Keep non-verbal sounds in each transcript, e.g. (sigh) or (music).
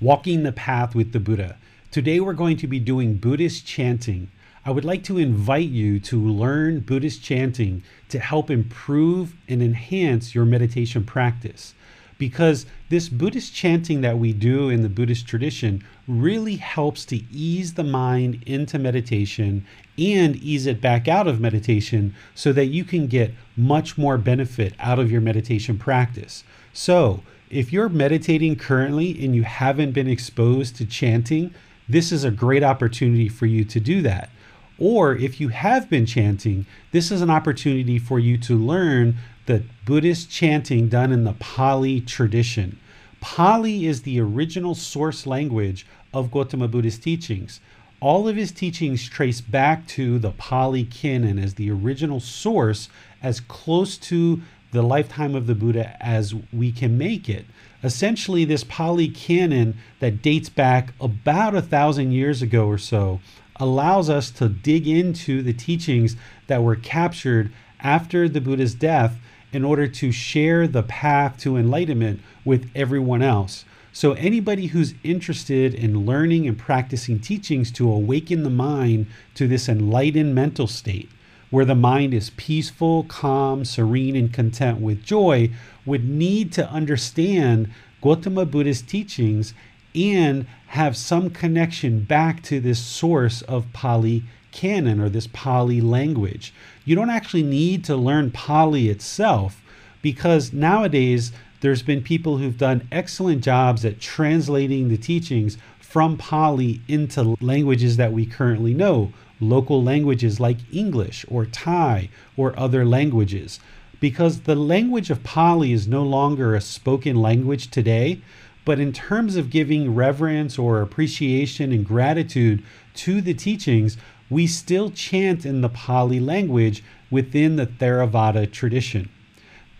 Walking the Path with the Buddha. Today we're going to be doing Buddhist chanting. I would like to invite you to learn Buddhist chanting to help improve and enhance your meditation practice. Because this Buddhist chanting that we do in the Buddhist tradition really helps to ease the mind into meditation and ease it back out of meditation so that you can get much more benefit out of your meditation practice. So, if you're meditating currently and you haven't been exposed to chanting, this is a great opportunity for you to do that. Or if you have been chanting, this is an opportunity for you to learn the Buddhist chanting done in the Pali tradition. Pali is the original source language of Gautama Buddha's teachings. All of his teachings trace back to the Pali Canon as the original source, as close to the lifetime of the Buddha as we can make it. Essentially, this Pali Canon that dates back about a thousand years ago or so allows us to dig into the teachings that were captured after the Buddha's death in order to share the path to enlightenment with everyone else. So, anybody who's interested in learning and practicing teachings to awaken the mind to this enlightened mental state, where the mind is peaceful, calm, serene, and content with joy, would need to understand Gautama Buddha's teachings and have some connection back to this source of Pali canon or this Pali language. You don't actually need to learn Pali itself because nowadays there's been people who've done excellent jobs at translating the teachings from Pali into languages that we currently know, local languages like English or Thai or other languages. Because the language of Pali is no longer a spoken language today, but in terms of giving reverence or appreciation and gratitude to the teachings, we still chant in the Pali language within the Theravada tradition.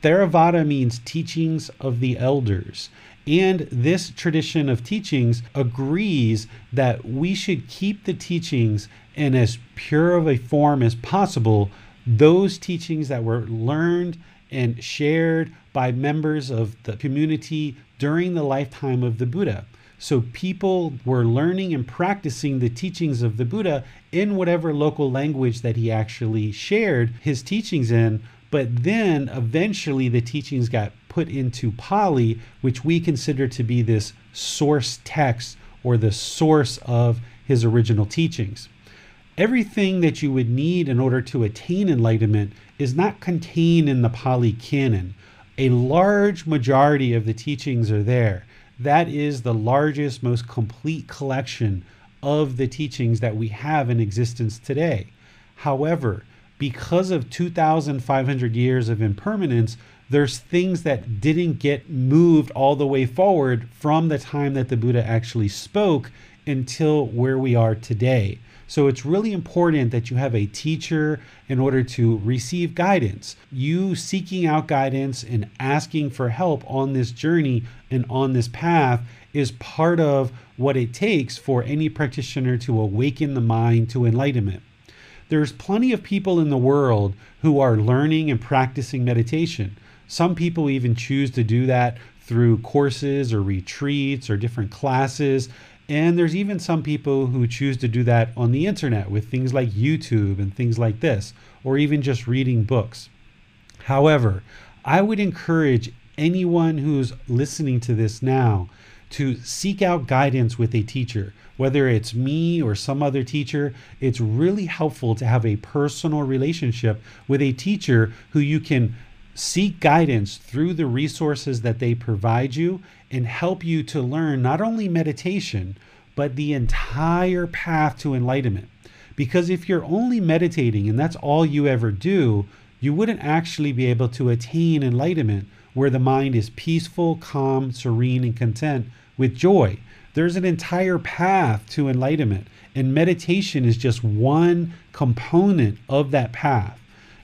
Theravada means teachings of the elders. And this tradition of teachings agrees that we should keep the teachings in as pure of a form as possible, those teachings that were learned and shared by members of the community during the lifetime of the Buddha. So people were learning and practicing the teachings of the Buddha in whatever local language that he actually shared his teachings in. But then eventually the teachings got put into Pali, which we consider to be this source text or the source of his original teachings. Everything that you would need in order to attain enlightenment is not contained in the Pali canon. A large majority of the teachings are there. That is the largest, most complete collection of the teachings that we have in existence today. However, because of 2,500 years of impermanence, there's things that didn't get moved all the way forward from the time that the Buddha actually spoke until where we are today. So it's really important that you have a teacher in order to receive guidance. You seeking out guidance and asking for help on this journey and on this path is part of what it takes for any practitioner to awaken the mind to enlightenment. There's plenty of people in the world who are learning and practicing meditation. Some people even choose to do that through courses or retreats or different classes. And there's even some people who choose to do that on the internet with things like YouTube and things like this, or even just reading books. However, I would encourage anyone who's listening to this now to seek out guidance with a teacher. Whether it's me or some other teacher, it's really helpful to have a personal relationship with a teacher who you can seek guidance through the resources that they provide you and help you to learn not only meditation, but the entire path to enlightenment. Because if you're only meditating and that's all you ever do, you wouldn't actually be able to attain enlightenment where the mind is peaceful, calm, serene, and content with joy. There's an entire path to enlightenment, and meditation is just one component of that path.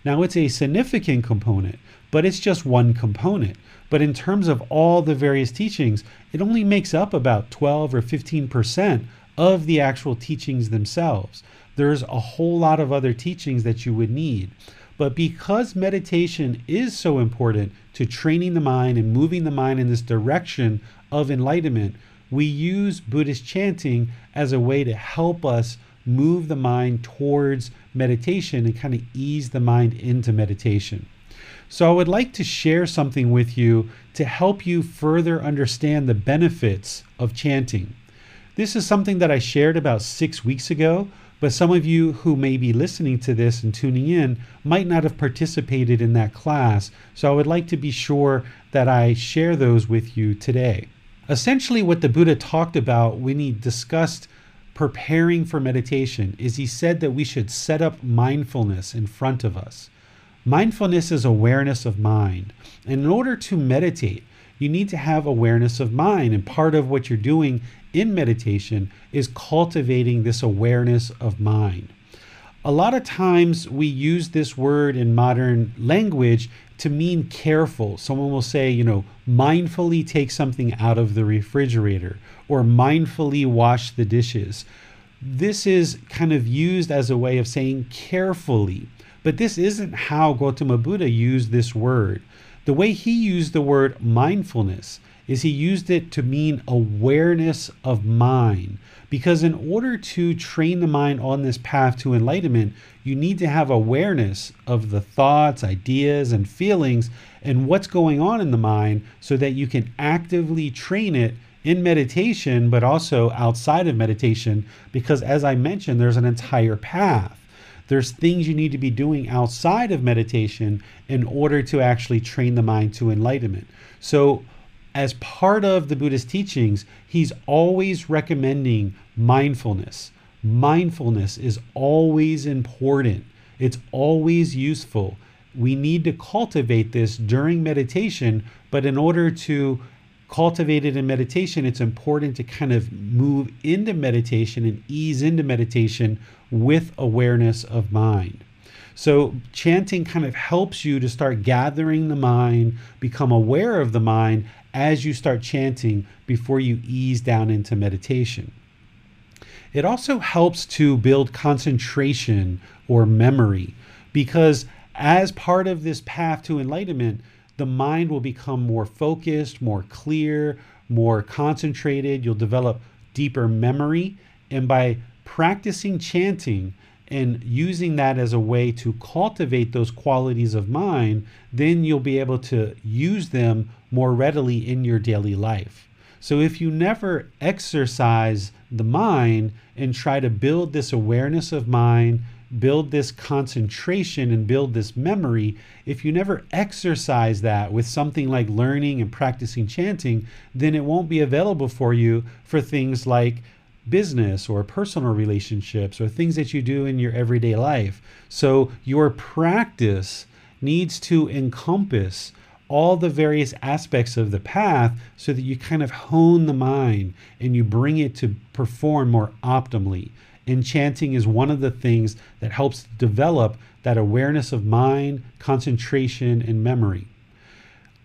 Now, it's a significant component, but it's just one component. But in terms of all the various teachings, it only makes up about 12 or 15% of the actual teachings themselves. There's a whole lot of other teachings that you would need. But because meditation is so important to training the mind and moving the mind in this direction of enlightenment, we use Buddhist chanting as a way to help us move the mind towards meditation and kind of ease the mind into meditation. So, I would like to share something with you to help you further understand the benefits of chanting. This is something that I shared about six weeks ago, but some of you who may be listening to this and tuning in might not have participated in that class. So I would like to be sure that I share those with you today. Essentially, what the Buddha talked about when he discussed preparing for meditation is he said that we should set up mindfulness in front of us. Mindfulness is awareness of mind. And in order to meditate, you need to have awareness of mind. And part of what you're doing in meditation is cultivating this awareness of mind. A lot of times we use this word in modern language to mean careful. Someone will say, you know, mindfully take something out of the refrigerator or mindfully wash the dishes. This is kind of used as a way of saying carefully, but this isn't how Gautama Buddha used this word. The way he used the word mindfulness is he used it to mean awareness of mind. Because in order to train the mind on this path to enlightenment, you need to have awareness of the thoughts, ideas, and feelings and what's going on in the mind so that you can actively train it in meditation, but also outside of meditation. Because as I mentioned, there's an entire path. There's things you need to be doing outside of meditation in order to actually train the mind to enlightenment. So, as part of the Buddhist teachings, he's always recommending mindfulness. Mindfulness is always important, it's always useful. We need to cultivate this during meditation, but in order to cultivate it in meditation, it's important to kind of move into meditation and ease into meditation with awareness of mind. So, chanting kind of helps you to start gathering the mind, become aware of the mind as you start chanting before you ease down into meditation. It also helps to build concentration or memory because, as part of this path to enlightenment, the mind will become more focused, more clear, more concentrated. You'll develop deeper memory. And by practicing chanting, and using that as a way to cultivate those qualities of mind, then you'll be able to use them more readily in your daily life. So if you never exercise the mind and try to build this awareness of mind, build this concentration, and build this memory, if you never exercise that with something like learning and practicing chanting, then it won't be available for you for things like business or personal relationships or things that you do in your everyday life. So your practice needs to encompass all the various aspects of the path so that you kind of hone the mind and you bring it to perform more optimally. And chanting is one of the things that helps develop that awareness of mind, concentration, and memory.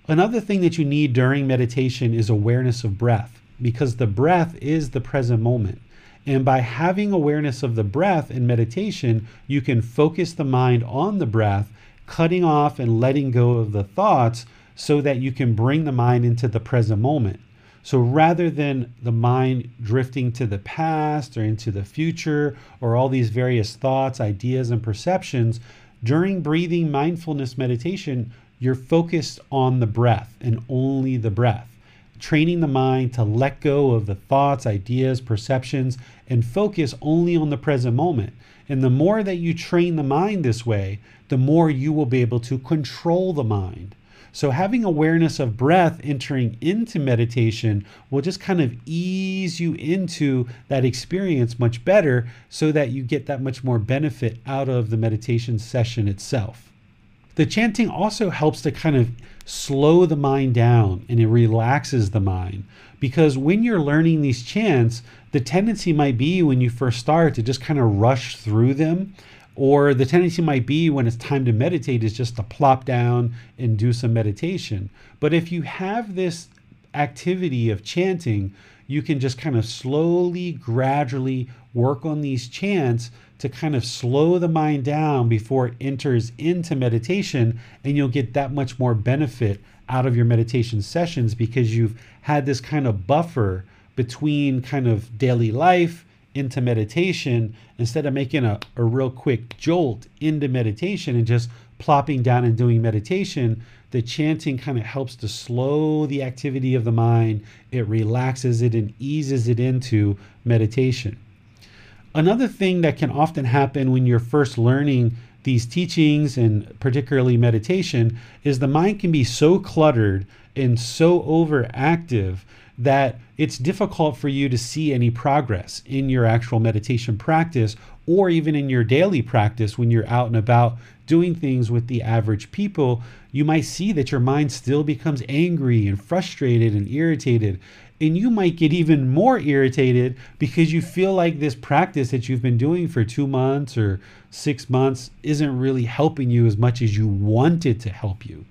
Another thing that you need during meditation is awareness of breath because the breath is the present moment. And by having awareness of the breath in meditation, you can focus the mind on the breath, cutting off and letting go of the thoughts so that you can bring the mind into the present moment. So rather than the mind drifting to the past or into the future or all these various thoughts, ideas, and perceptions, during breathing mindfulness meditation, you're focused on the breath and only the breath training the mind to let go of the thoughts, ideas, perceptions, and focus only on the present moment. And the more that you train the mind this way, the more you will be able to control the mind. So, having awareness of breath entering into meditation will just kind of ease you into that experience much better so that you get that much more benefit out of the meditation session itself. The chanting also helps to kind of slow the mind down and it relaxes the mind because when you're learning these chants, the tendency might be when you first start to just kind of rush through them or the tendency might be when it's time to meditate is just to plop down and do some meditation. But if you have this activity of chanting, you can just kind of slowly, gradually work on these chants to kind of slow the mind down before it enters into meditation, and you'll get that much more benefit out of your meditation sessions because you've had this kind of buffer between kind of daily life into meditation instead of making a, a real quick jolt into meditation and just plopping down and doing meditation the chanting kind of helps to slow the activity of the mind. It relaxes it and eases it into meditation another thing that can often happen when you're first learning these teachings and particularly meditation is the mind can be so cluttered and so overactive that it's difficult for you to see any progress in your actual meditation practice or even in your daily practice when you're out and about doing things with the average people. You might see that your mind still becomes angry and frustrated and irritated. And you might get even more irritated because you feel like this practice that you've been doing for two months or six months isn't really helping you as much as you want it to help you.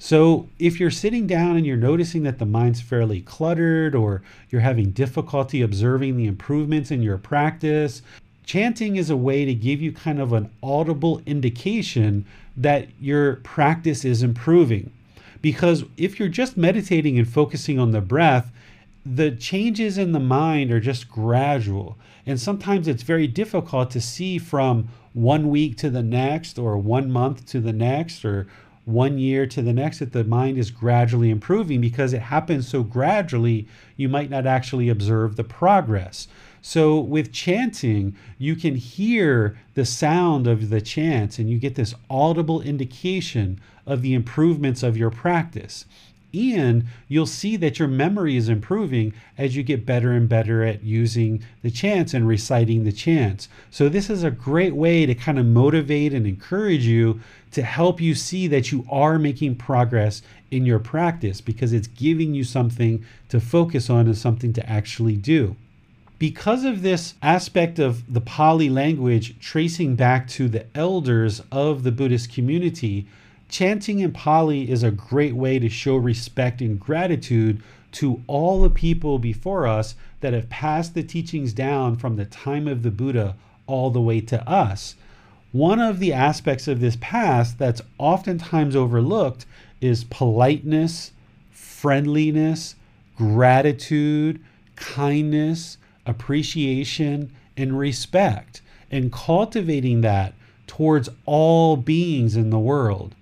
So, if you're sitting down and you're noticing that the mind's fairly cluttered or you're having difficulty observing the improvements in your practice, chanting is a way to give you kind of an audible indication that your practice is improving. Because if you're just meditating and focusing on the breath, the changes in the mind are just gradual. And sometimes it's very difficult to see from one week to the next, or one month to the next, or one year to the next that the mind is gradually improving because it happens so gradually you might not actually observe the progress so with chanting you can hear the sound of the chants and you get this audible indication of the improvements of your practice and you'll see that your memory is improving as you get better and better at using the chants and reciting the chants. So, this is a great way to kind of motivate and encourage you to help you see that you are making progress in your practice because it's giving you something to focus on and something to actually do. Because of this aspect of the Pali language tracing back to the elders of the Buddhist community, chanting in Pali is a great way to show respect and gratitude to all the people before us that have passed the teachings down from the time of the Buddha all the way to us. One of the aspects of this past that's oftentimes overlooked is politeness, friendliness, gratitude, kindness, appreciation, and respect, and cultivating that towards all beings in the world.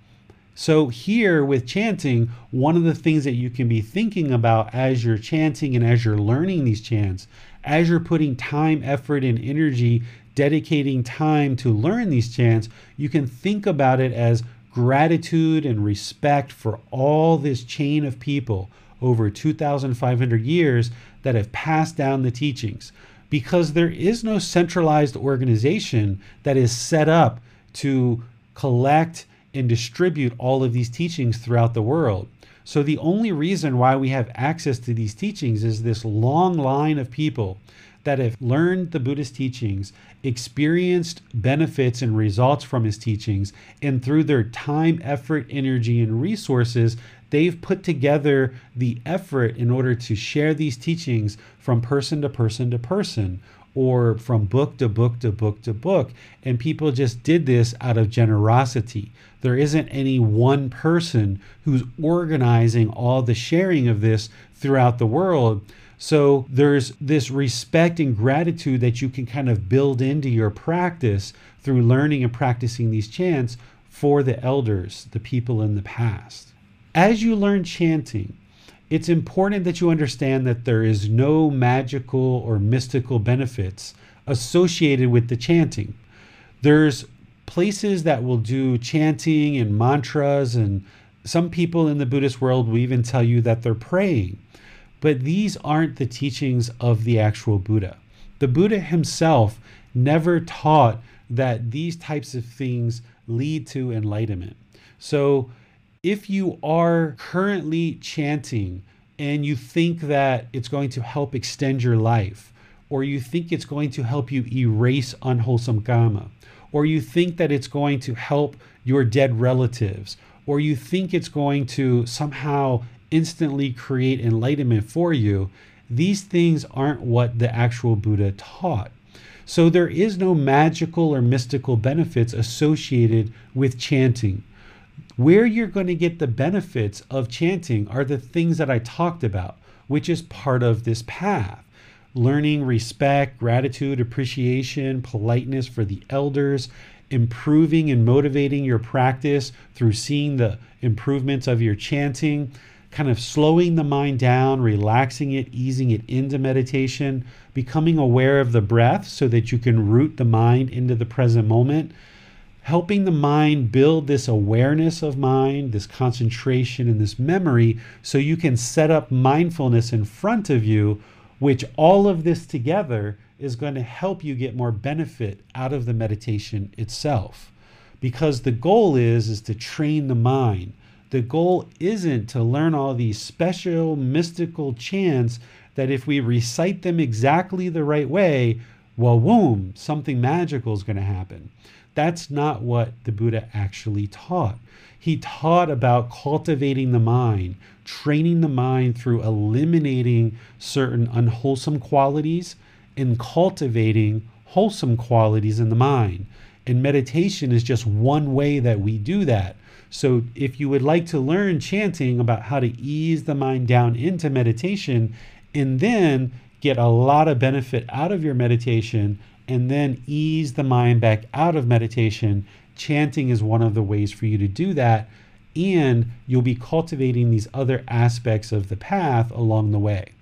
So, here with chanting, one of the things that you can be thinking about as you're chanting and as you're learning these chants, as you're putting time, effort, and energy, dedicating time to learn these chants, you can think about it as gratitude and respect for all this chain of people over 2,500 years that have passed down the teachings. Because there is no centralized organization that is set up to collect and distribute all of these teachings throughout the world. So, the only reason why we have access to these teachings is this long line of people that have learned the Buddhist teachings, experienced benefits and results from his teachings, and through their time, effort, energy, and resources, they've put together the effort in order to share these teachings from person to person to person or from book to book to book to book. And people just did this out of generosity. There isn't any one person who's organizing all the sharing of this throughout the world. So there's this respect and gratitude that you can kind of build into your practice through learning and practicing these chants for the elders, the people in the past. As you learn chanting, it's important that you understand that there is no magical or mystical benefits associated with the chanting. There's places that will do chanting and mantras, and some people in the Buddhist world will even tell you that they're praying. But these aren't the teachings of the actual Buddha. The Buddha himself never taught that these types of things lead to enlightenment. So if you are currently chanting and you think that it's going to help extend your life, or you think it's going to help you erase unwholesome karma, or you think that it's going to help your dead relatives, or you think it's going to somehow instantly create enlightenment for you, these things aren't what the actual Buddha taught. So there is no magical or mystical benefits associated with chanting. Where you're going to get the benefits of chanting are the things that I talked about, which is part of this path. Learning respect, gratitude, appreciation, politeness for the elders, improving and motivating your practice through seeing the improvements of your chanting, kind of slowing the mind down, relaxing it, easing it into meditation, becoming aware of the breath so that you can root the mind into the present moment, helping the mind build this awareness of mind, this concentration, and this memory so you can set up mindfulness in front of you, which all of this together is going to help you get more benefit out of the meditation itself because the goal is is to train the mind the goal isn't to learn all these special mystical chants that if we recite them exactly the right way, well, boom, something magical is going to happen. That's not what the Buddha actually taught. He taught about cultivating the mind, training the mind through eliminating certain unwholesome qualities and cultivating wholesome qualities in the mind. And meditation is just one way that we do that. So, if you would like to learn chanting about how to ease the mind down into meditation and then get a lot of benefit out of your meditation and then ease the mind back out of meditation, chanting is one of the ways for you to do that. And you'll be cultivating these other aspects of the path along the way.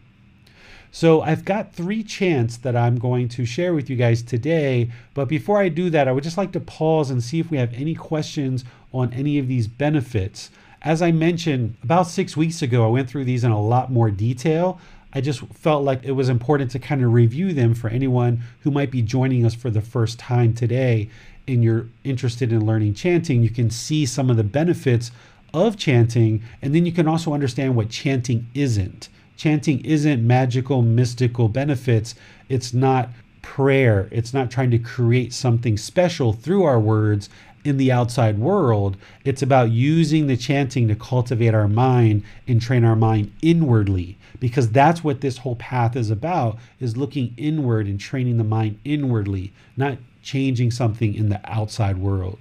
So I've got three chants that I'm going to share with you guys today. But before I do that, I would just like to pause and see if we have any questions on any of these benefits. As I mentioned about six weeks ago, I went through these in a lot more detail. I just felt like it was important to kind of review them for anyone who might be joining us for the first time today and you're interested in learning chanting. You can see some of the benefits of chanting, and then you can also understand what chanting isn't. Chanting isn't magical, mystical benefits. It's not prayer. It's not trying to create something special through our words in the outside world. It's about using the chanting to cultivate our mind and train our mind inwardly because that's what this whole path is about is looking inward and training the mind inwardly, not changing something in the outside world.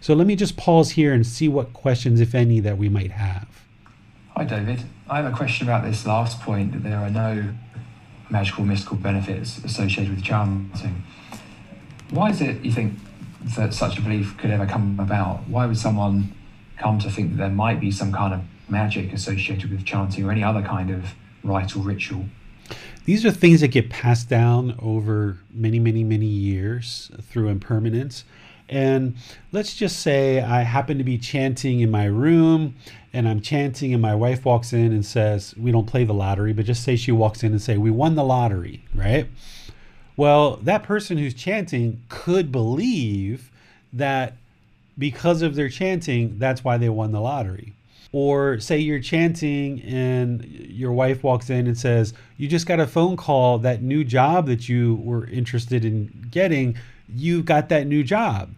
So let me just pause here and see what questions if any that we might have. Hi David. I have a question about this last point that there are no magical mystical benefits associated with chanting. Why is it you think that such a belief could ever come about? Why would someone come to think that there might be some kind of magic associated with chanting or any other kind of rite or ritual? These are things that get passed down over many, many, many years through impermanence. And let's just say I happen to be chanting in my room and I'm chanting and my wife walks in and says, we don't play the lottery, but just say she walks in and say, we won the lottery, right? Well, that person who's chanting could believe that because of their chanting, that's why they won the lottery. Or say you're chanting and your wife walks in and says, You just got a phone call, that new job that you were interested in getting, you got that new job.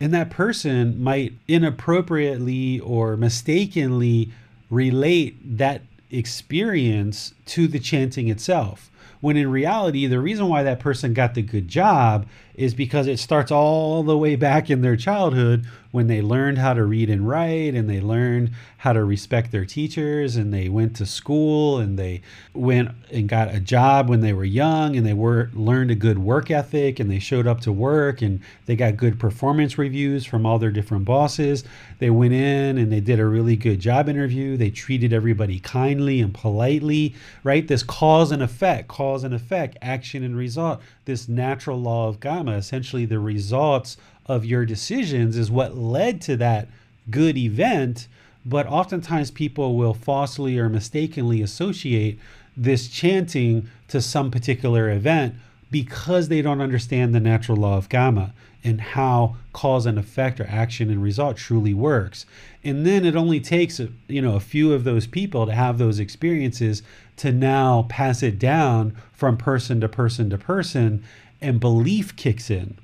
And that person might inappropriately or mistakenly relate that experience to the chanting itself When in reality, the reason why that person got the good job is because it starts all the way back in their childhood when they learned how to read and write and they learned how to respect their teachers and they went to school and they went and got a job when they were young and they were learned a good work ethic and they showed up to work and they got good performance reviews from all their different bosses. They went in and they did a really good job interview. They treated everybody kindly and politely right? This cause and effect cause and effect action and result. This natural law of kamma essentially the results of your decisions is what led to that good event. But oftentimes people will falsely or mistakenly associate this chanting to some particular event because they don't understand the natural law of kamma and how cause and effect or action and result truly works. And then it only takes you know a few of those people to have those experiences to now pass it down from person to person to person and belief kicks in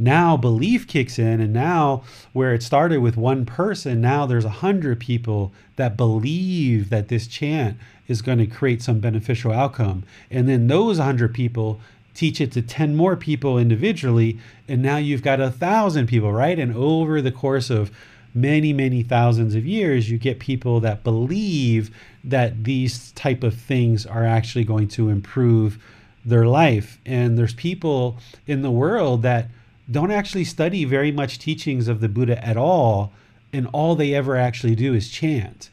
now belief kicks in and now where it started with one person now there's a hundred people that believe that this chant is going to create some beneficial outcome. And then those 100 people teach it to 10 more people individually and now you've got a thousand people right? And over the course of many many thousands of years you get people that believe that these type of things are actually going to improve their life. And there's people in the world that don't actually study very much teachings of the Buddha at all, and all they ever actually do is chant.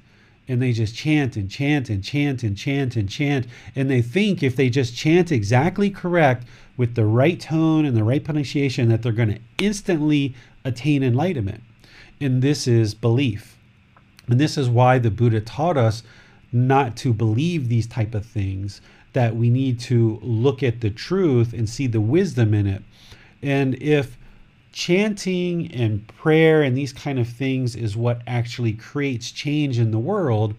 And they just chant and chant and chant and chant and chant. And they think if they just chant exactly correct with the right tone and the right pronunciation, that they're going to instantly attain enlightenment. And this is belief. And this is why the Buddha taught us not to believe these type of things, that we need to look at the truth and see the wisdom in it and if chanting and prayer and these kind of things is what actually creates change in the world,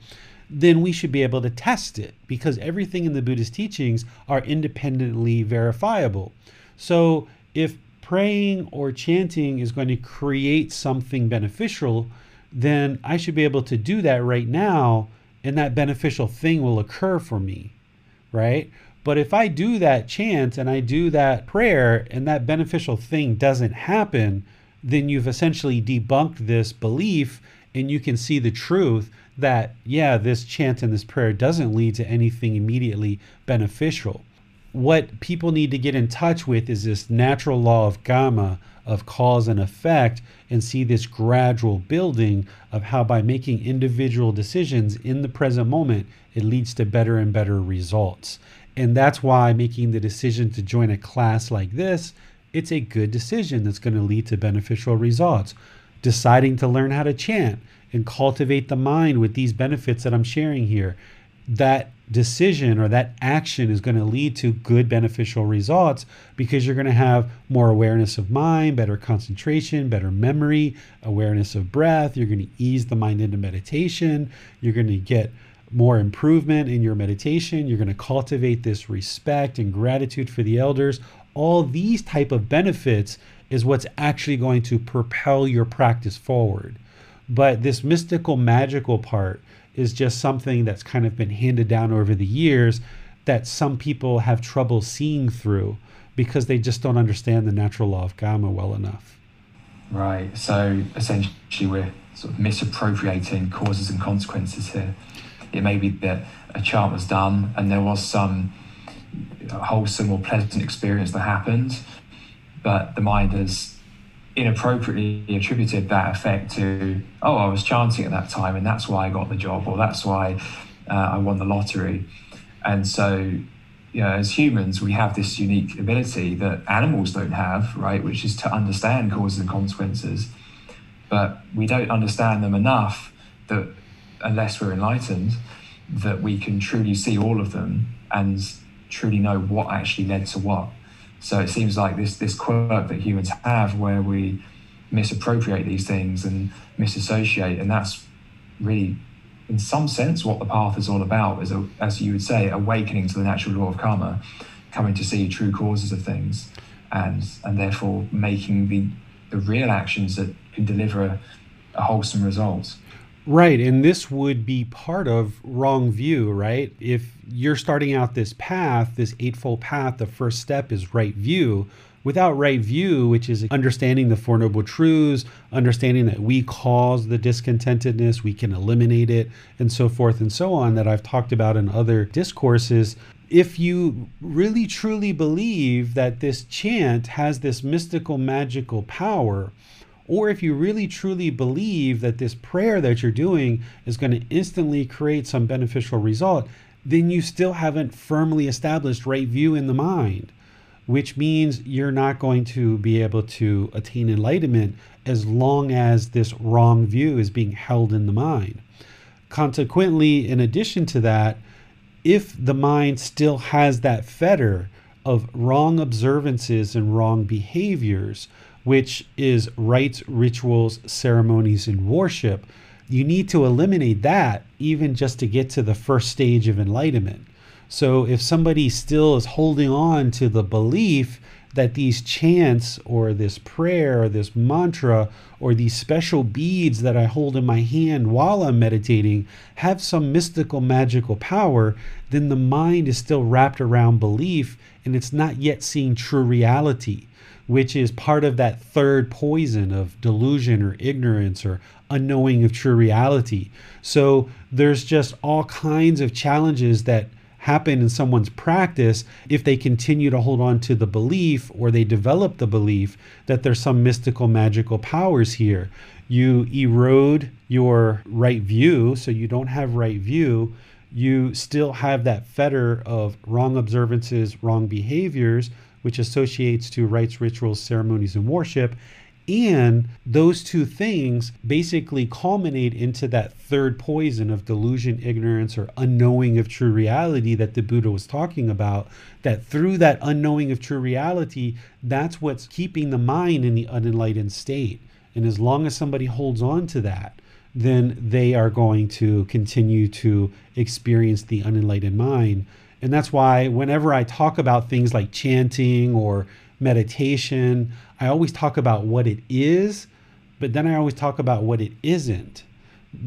then we should be able to test it because everything in the Buddhist teachings are independently verifiable. So if praying or chanting is going to create something beneficial, then I should be able to do that right now and that beneficial thing will occur for me, right? But if I do that chant and I do that prayer and that beneficial thing doesn't happen, then you've essentially debunked this belief and you can see the truth that, yeah, this chant and this prayer doesn't lead to anything immediately beneficial. What people need to get in touch with is this natural law of kamma of cause and effect and see this gradual building of how by making individual decisions in the present moment it leads to better and better results and that's why making the decision to join a class like this, it's a good decision that's going to lead to beneficial results. Deciding to learn how to chant and cultivate the mind with these benefits that I'm sharing here, that decision or that action is going to lead to good beneficial results because you're going to have more awareness of mind, better concentration, better memory, awareness of breath. You're going to ease the mind into meditation. You're going to get more improvement in your meditation. You're going to cultivate this respect and gratitude for the elders. All these type of benefits is what's actually going to propel your practice forward. But this mystical magical part is just something that's kind of been handed down over the years that some people have trouble seeing through because they just don't understand the natural law of karma well enough. Right so essentially we're sort of misappropriating causes and consequences here it may be that a chant was done and there was some wholesome or pleasant experience that happened, but the mind has inappropriately attributed that effect to, oh, I was chanting at that time and that's why I got the job or that's why uh, I won the lottery. And so, you know, as humans, we have this unique ability that animals don't have, right, which is to understand causes and consequences. But we don't understand them enough that unless we're enlightened, that we can truly see all of them and truly know what actually led to what. So it seems like this this quirk that humans have where we misappropriate these things and misassociate, and that's really, in some sense, what the path is all about. Is a, as you would say, awakening to the natural law of karma, coming to see true causes of things, and and therefore making the the real actions that can deliver a, a wholesome result. Right. And this would be part of wrong view, right? If you're starting out this path, this eightfold path, the first step is right view. Without right view, which is understanding the Four Noble Truths, understanding that we cause the discontentedness, we can eliminate it, and so forth and so on, that I've talked about in other discourses. If you really truly believe that this chant has this mystical, magical power, or if you really truly believe that this prayer that you're doing is going to instantly create some beneficial result, then you still haven't firmly established right view in the mind, which means you're not going to be able to attain enlightenment as long as this wrong view is being held in the mind. Consequently, in addition to that, if the mind still has that fetter of wrong observances and wrong behaviors, which is rites, rituals, ceremonies, and worship, you need to eliminate that even just to get to the first stage of enlightenment. So if somebody still is holding on to the belief that these chants or this prayer or this mantra or these special beads that I hold in my hand while I'm meditating have some mystical magical power, then the mind is still wrapped around belief and it's not yet seeing true reality which is part of that third poison of delusion or ignorance or unknowing of true reality. So there's just all kinds of challenges that happen in someone's practice if they continue to hold on to the belief or they develop the belief that there's some mystical magical powers here. You erode your right view, so you don't have right view. You still have that fetter of wrong observances, wrong behaviors which associates to rites, rituals, ceremonies, and worship. And those two things basically culminate into that third poison of delusion, ignorance, or unknowing of true reality that the Buddha was talking about. That through that unknowing of true reality, that's what's keeping the mind in the unenlightened state. And as long as somebody holds on to that, then they are going to continue to experience the unenlightened mind and that's why whenever I talk about things like chanting or meditation, I always talk about what it is, but then I always talk about what it isn't.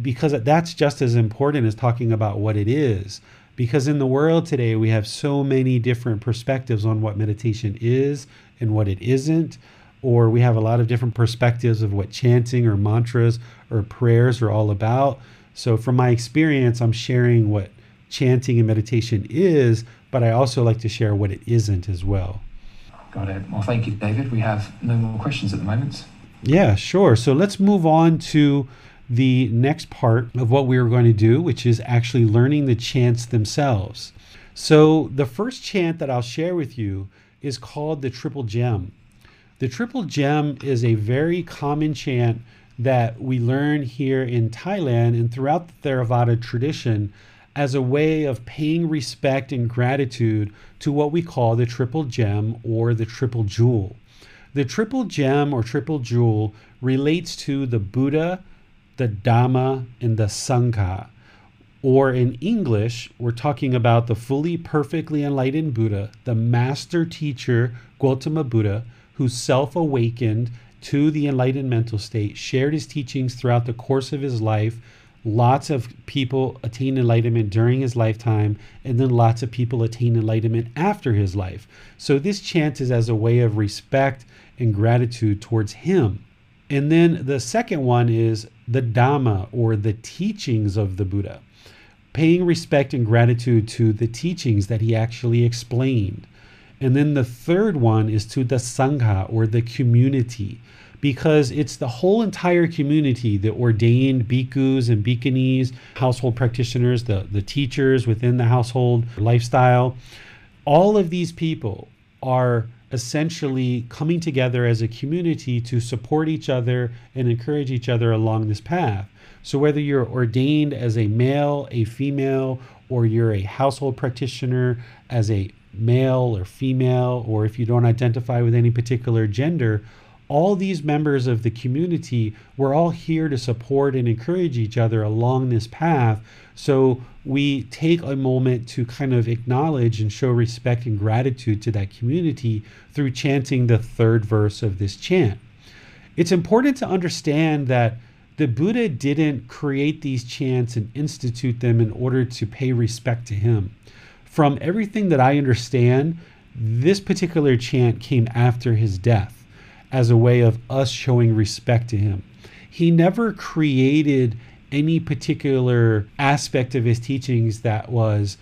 Because that's just as important as talking about what it is. Because in the world today, we have so many different perspectives on what meditation is and what it isn't. Or we have a lot of different perspectives of what chanting or mantras or prayers are all about. So, from my experience, I'm sharing what chanting and meditation is, but I also like to share what it isn't as well. Got it. Well, thank you, David. We have no more questions at the moment. Yeah, sure. So let's move on to the next part of what we were going to do, which is actually learning the chants themselves. So the first chant that I'll share with you is called the Triple Gem. The Triple Gem is a very common chant that we learn here in Thailand and throughout the Theravada tradition as a way of paying respect and gratitude to what we call the triple gem or the triple jewel. The triple gem or triple jewel relates to the Buddha, the Dhamma, and the Sangha. Or in English, we're talking about the fully perfectly enlightened Buddha, the master teacher Gautama Buddha, who self awakened to the enlightened mental state, shared his teachings throughout the course of his life lots of people attain enlightenment during his lifetime, and then lots of people attain enlightenment after his life. So this chant is as a way of respect and gratitude towards him. And then the second one is the Dhamma or the teachings of the Buddha, paying respect and gratitude to the teachings that he actually explained. And then the third one is to the Sangha or the community because it's the whole entire community the ordained bhikkhus and bhikkhunis, household practitioners, the, the teachers within the household lifestyle. All of these people are essentially coming together as a community to support each other and encourage each other along this path. So, whether you're ordained as a male, a female, or you're a household practitioner as a male or female, or if you don't identify with any particular gender, all these members of the community, we're all here to support and encourage each other along this path. So we take a moment to kind of acknowledge and show respect and gratitude to that community through chanting the third verse of this chant. It's important to understand that the Buddha didn't create these chants and institute them in order to pay respect to him. From everything that I understand, this particular chant came after his death as a way of us showing respect to him. He never created any particular aspect of his teachings that was,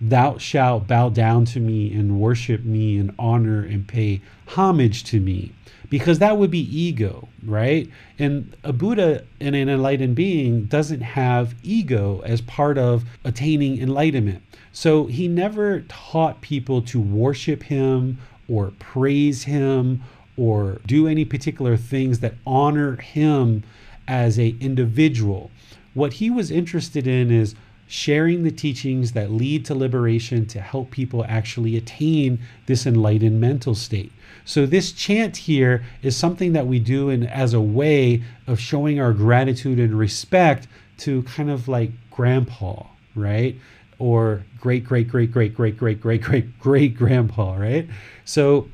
Thou shalt bow down to me and worship me and honor and pay homage to me because that would be ego, right? And a Buddha and an enlightened being doesn't have ego as part of attaining enlightenment. So he never taught people to worship him or praise him or do any particular things that honor him as a individual. What he was interested in is sharing the teachings that lead to liberation to help people actually attain this enlightened mental state. So this chant here is something that we do in as a way of showing our gratitude and respect to kind of like grandpa, right? Or great great great great great great great great great grandpa, right? So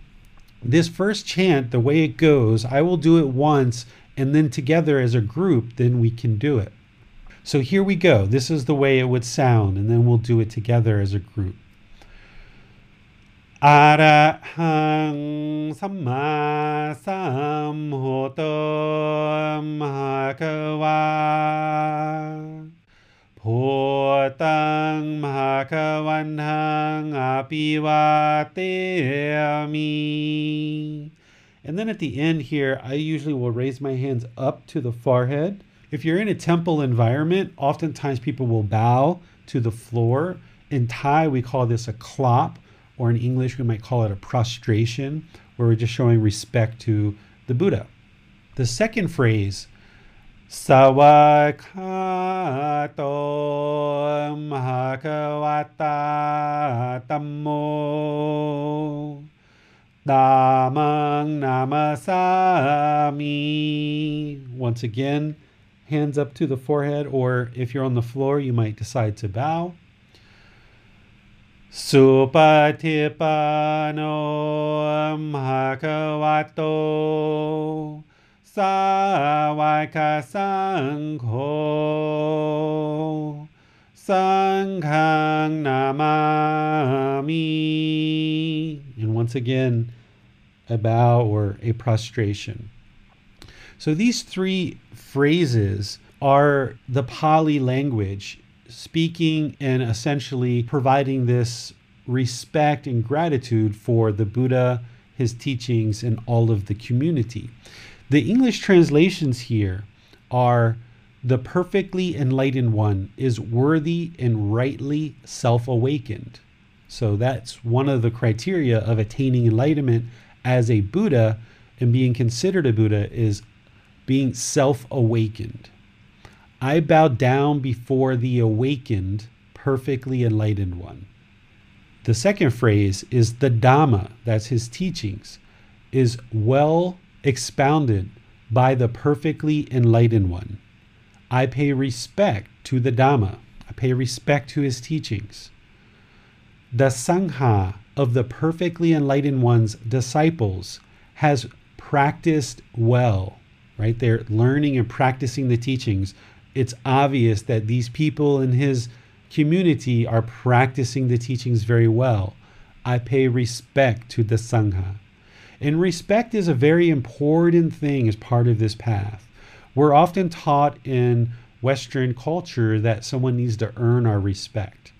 this first chant, the way it goes, I will do it once and then together as a group, then we can do it. So here we go. This is the way it would sound, and then we'll do it together as a group. Arahang Samma Samhoto And then at the end here, I usually will raise my hands up to the forehead if you're in a temple environment, oftentimes people will bow to the floor. In Thai, we call this a klop, or in English, we might call it a prostration, where we're just showing respect to the Buddha. The second phrase, สวะคาโตมหะกวาตาตัมโมดามังนามาสามี Once again, hands up to the forehead, or if you're on the floor, you might decide to bow. สุปฏิปันโนมหะกวาโต Supatipano Bhagavato Sawaka Sangho Sanghang Namami. And once again, a bow or a prostration. So these three phrases are the Pali language, speaking and essentially providing this respect and gratitude for the Buddha, his teachings, and all of the community. The English translations here are the perfectly enlightened one is worthy and rightly self awakened. So that's one of the criteria of attaining enlightenment as a Buddha and being considered a Buddha is being self awakened. I bow down before the awakened, perfectly enlightened one. The second phrase is the Dhamma, that's his teachings, is well expounded by the perfectly enlightened one. I pay respect to the Dhamma, I pay respect to his teachings. The Sangha of the perfectly enlightened one's disciples has practiced well right? They're learning and practicing the teachings. It's obvious that these people in his community are practicing the teachings very well. I pay respect to the Sangha. And respect is a very important thing as part of this path. We're often taught in Western culture that someone needs to earn our respect.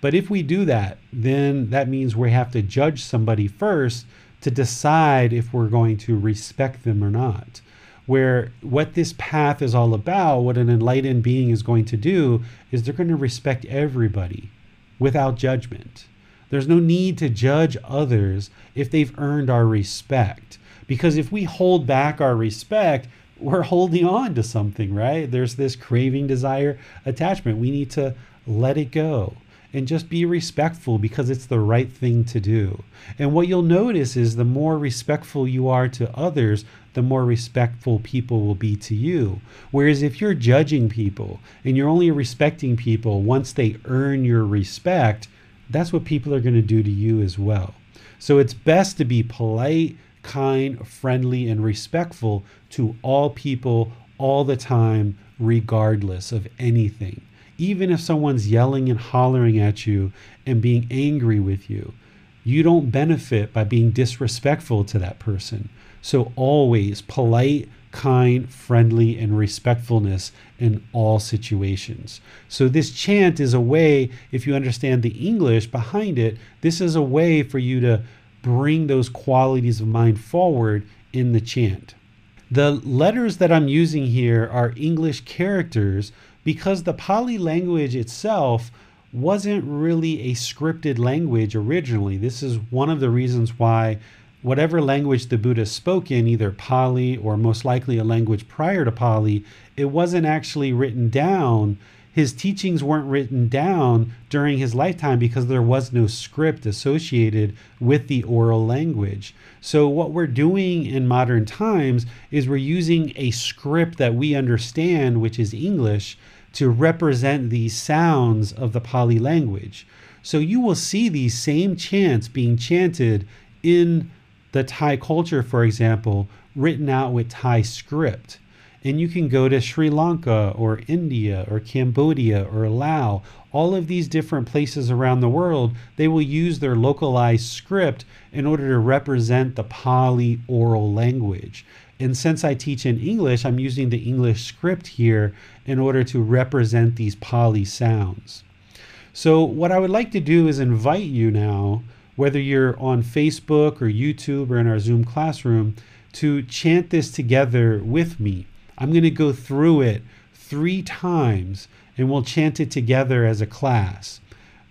But if we do that, then that means we have to judge somebody first to decide if we're going to respect them or not where what this path is all about, what an enlightened being is going to do, is they're going to respect everybody without judgment. There's no need to judge others if they've earned our respect. Because if we hold back our respect, we're holding on to something, right? There's this craving, desire, attachment. We need to let it go and just be respectful because it's the right thing to do. And what you'll notice is the more respectful you are to others, the more respectful people will be to you. Whereas if you're judging people and you're only respecting people once they earn your respect, that's what people are going to do to you as well. So it's best to be polite, kind, friendly, and respectful to all people all the time, regardless of anything. Even if someone's yelling and hollering at you and being angry with you, you don't benefit by being disrespectful to that person. So, always polite, kind, friendly, and respectfulness in all situations. So, this chant is a way, if you understand the English behind it, this is a way for you to bring those qualities of mind forward in the chant. The letters that I'm using here are English characters because the Pali language itself wasn't really a scripted language originally. This is one of the reasons why whatever language the Buddha spoke in, either Pali or most likely a language prior to Pali, it wasn't actually written down. His teachings weren't written down during his lifetime because there was no script associated with the oral language. So, what we're doing in modern times is we're using a script that we understand, which is English, to represent these sounds of the Pali language. So, you will see these same chants being chanted in the Thai culture, for example, written out with Thai script. And you can go to Sri Lanka or India or Cambodia or Laos, all of these different places around the world, they will use their localized script in order to represent the Pali oral language. And since I teach in English, I'm using the English script here in order to represent these Pali sounds. So, what I would like to do is invite you now whether you're on Facebook or YouTube or in our Zoom classroom, to chant this together with me. I'm going to go through it three times and we'll chant it together as a class.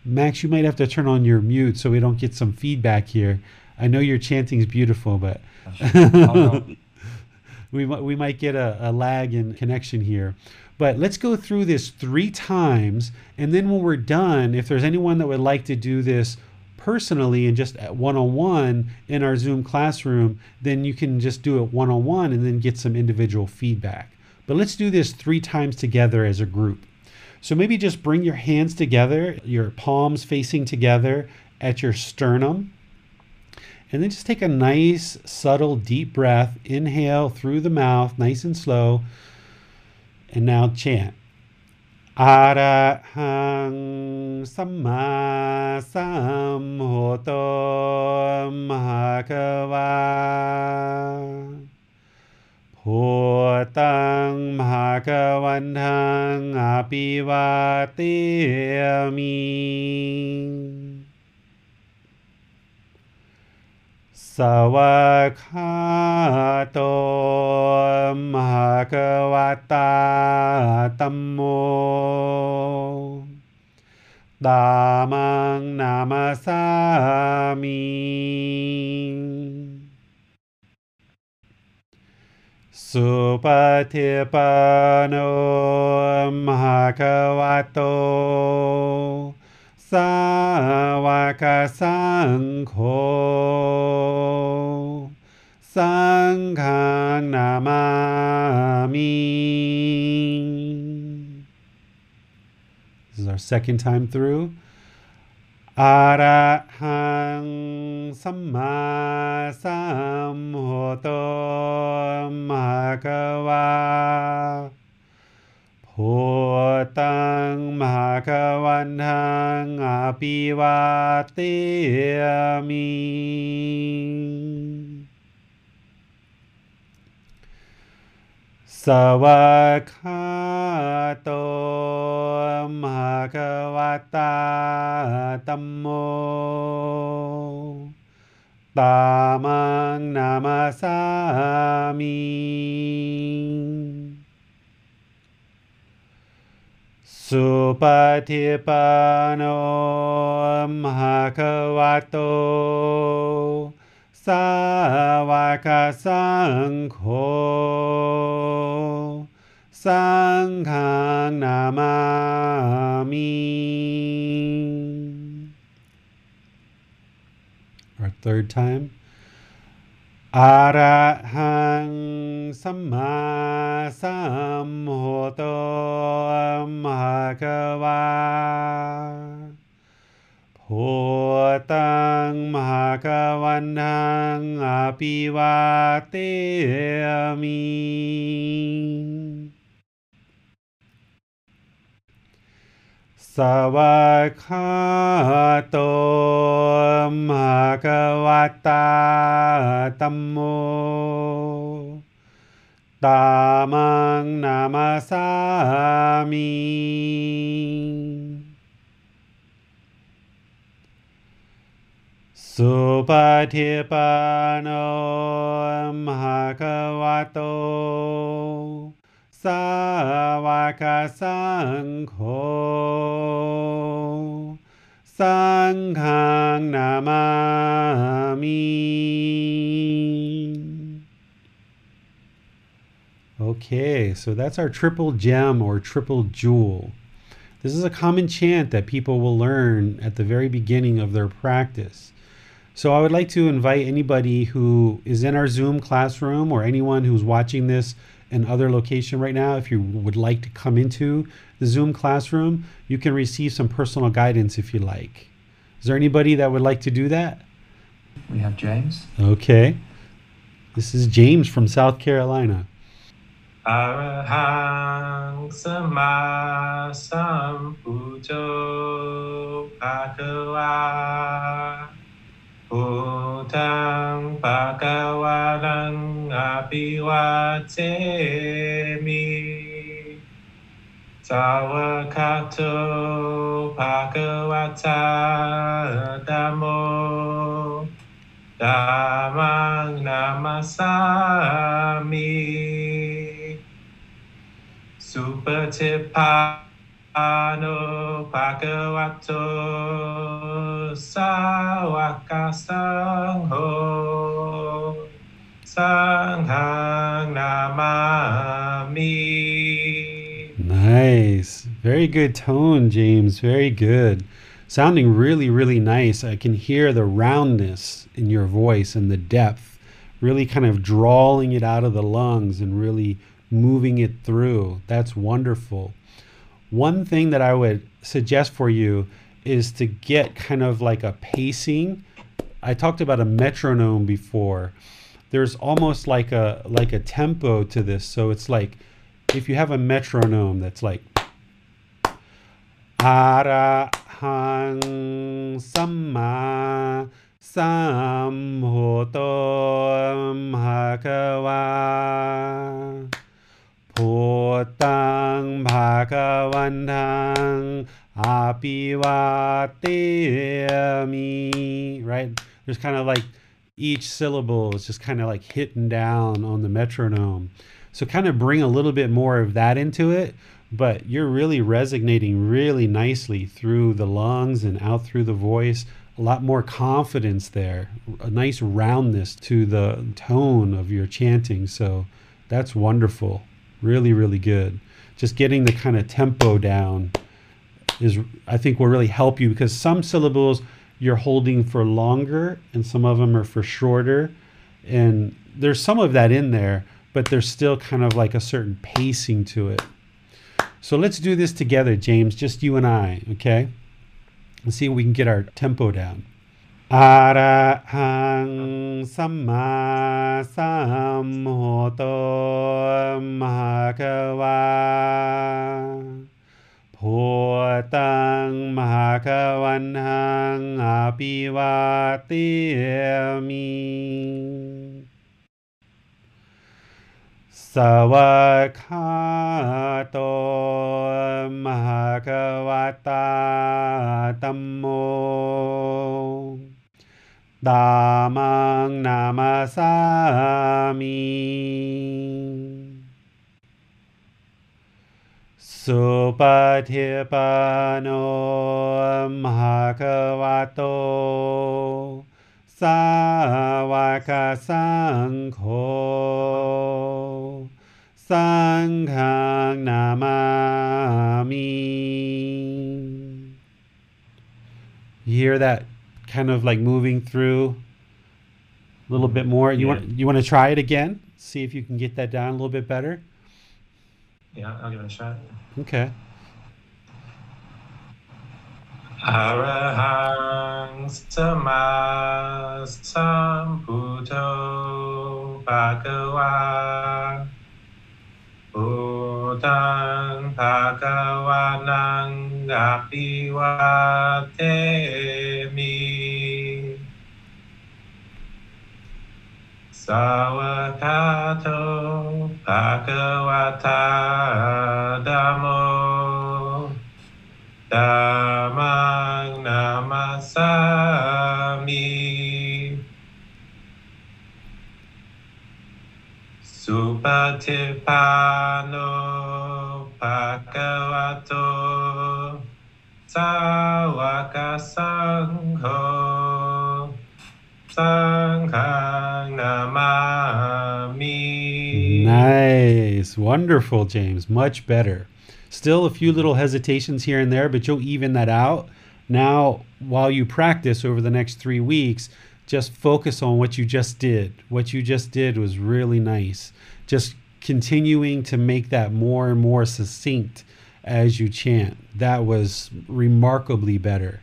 Max, you might have to turn on your mute so we don't get some feedback here. I know your chanting is beautiful, but (laughs) we, we might get a, a lag in connection here. But let's go through this three times. And then when we're done, if there's anyone that would like to do this personally and just at one on one in our Zoom classroom, then you can just do it one on one and then get some individual feedback. But let's do this three times together as a group. So maybe just bring your hands together, your palms facing together at your sternum. And then just take a nice, subtle, deep breath. Inhale through the mouth, nice and slow. And now chant. อะระหังสัมมาสัมพุทโธมหาควาพุตังมหากวันทังอภิวาติมี สวากาโตมหากวตาตัมโมตามังนามาสามีสุปฏิปันโนมหากวโต สาวกสังโฆสังฆังนามามิ This is our second time through. อะระหังสัมมาสัมพุทโธมะคะวา พุตังมหากวันทังอภิวาติมิสวากาโตมหากวตาตัมโม ตามังนามาสามี สุปฏิปันโนมหาควโต สาวกสังโฆ สังฆังนามามิ Our third time. อะระหังสัมมาสัมพุทโธมหากวาพุตังมหากวันทังอภิวาเตมิ สวากขาโตมหากวตาตัมโม ตามังนามาสามิสุปฏิปันโนมหากวโตสาโฆ Sāvaka-sāṅkho Sanghang Namami. Okay, so that's our triple gem or triple jewel. This is a common chant that people will learn at the very beginning of their practice. So I would like to invite anybody who is in our Zoom classroom or anyone who's watching this and other location right now. If you would like to come into the Zoom classroom, you can receive some personal guidance if you like. Is there anybody that would like to do that? We have James. Okay. This is James from South Carolina. Arahang พุทธังปะกวาลังอภิวาเจมิสาวกัตโตภะคะวะตาธรรมโมธามังนามาสามิสุปเทปา ปันโนภะคะวะโต สาวกสังโฆ สังฆังนามามิ Nice. Very good tone, James. Very good. Sounding really, really nice. I can hear the roundness in your voice and the depth, really kind of drawing it out of the lungs and really moving it through. That's wonderful. One thing that I would suggest for you is to get kind of like a pacing. I talked about a metronome before. There's almost like a like a tempo to this. So it's like if you have a metronome that's like Ara hang samma samhoto bhagava Putang bhagavantang apivatemi Right? There's kind of like each syllable is just kind of like hitting down on the metronome. So kind of bring a little bit more of that into it, but you're really resonating really nicely through the lungs and out through the voice. A lot more confidence there, a nice roundness to the tone of your chanting. So that's wonderful. Really, really good. Just getting the kind of tempo down is, I think, will really help you because some syllables you're holding for longer and some of them are for shorter. And there's some of that in there, but there's still kind of like a certain pacing to it. So let's do this together, James, just you and I, okay? Let's see if we can get our tempo down. อะรหังสัมมาสัมโหโตมหาเกวาพุตังมหาควันหังอภิวาติมิสวะคาโตมหาควตาตัมโม Damang namasami. Supatipano Mahakavato Sawaka Sangho Hear that kind of like moving through a little bit more. You yeah. want you want to try it again? See if you can get that down a little bit better. Yeah, I'll give it a shot. Okay. Bhagawa Bhagawanang Sawakato Bhagavata damo, Dhammang Namasami. Supatipano Bhagavato Sawakasangho Sanghang namami. Nice. Wonderful, James. Much better. Still a few little hesitations here and there, but you'll even that out. Now, while you practice over the next three weeks, just focus on what you just did. What you just did was really nice. Just continuing to make that more and more succinct as you chant. That was remarkably better.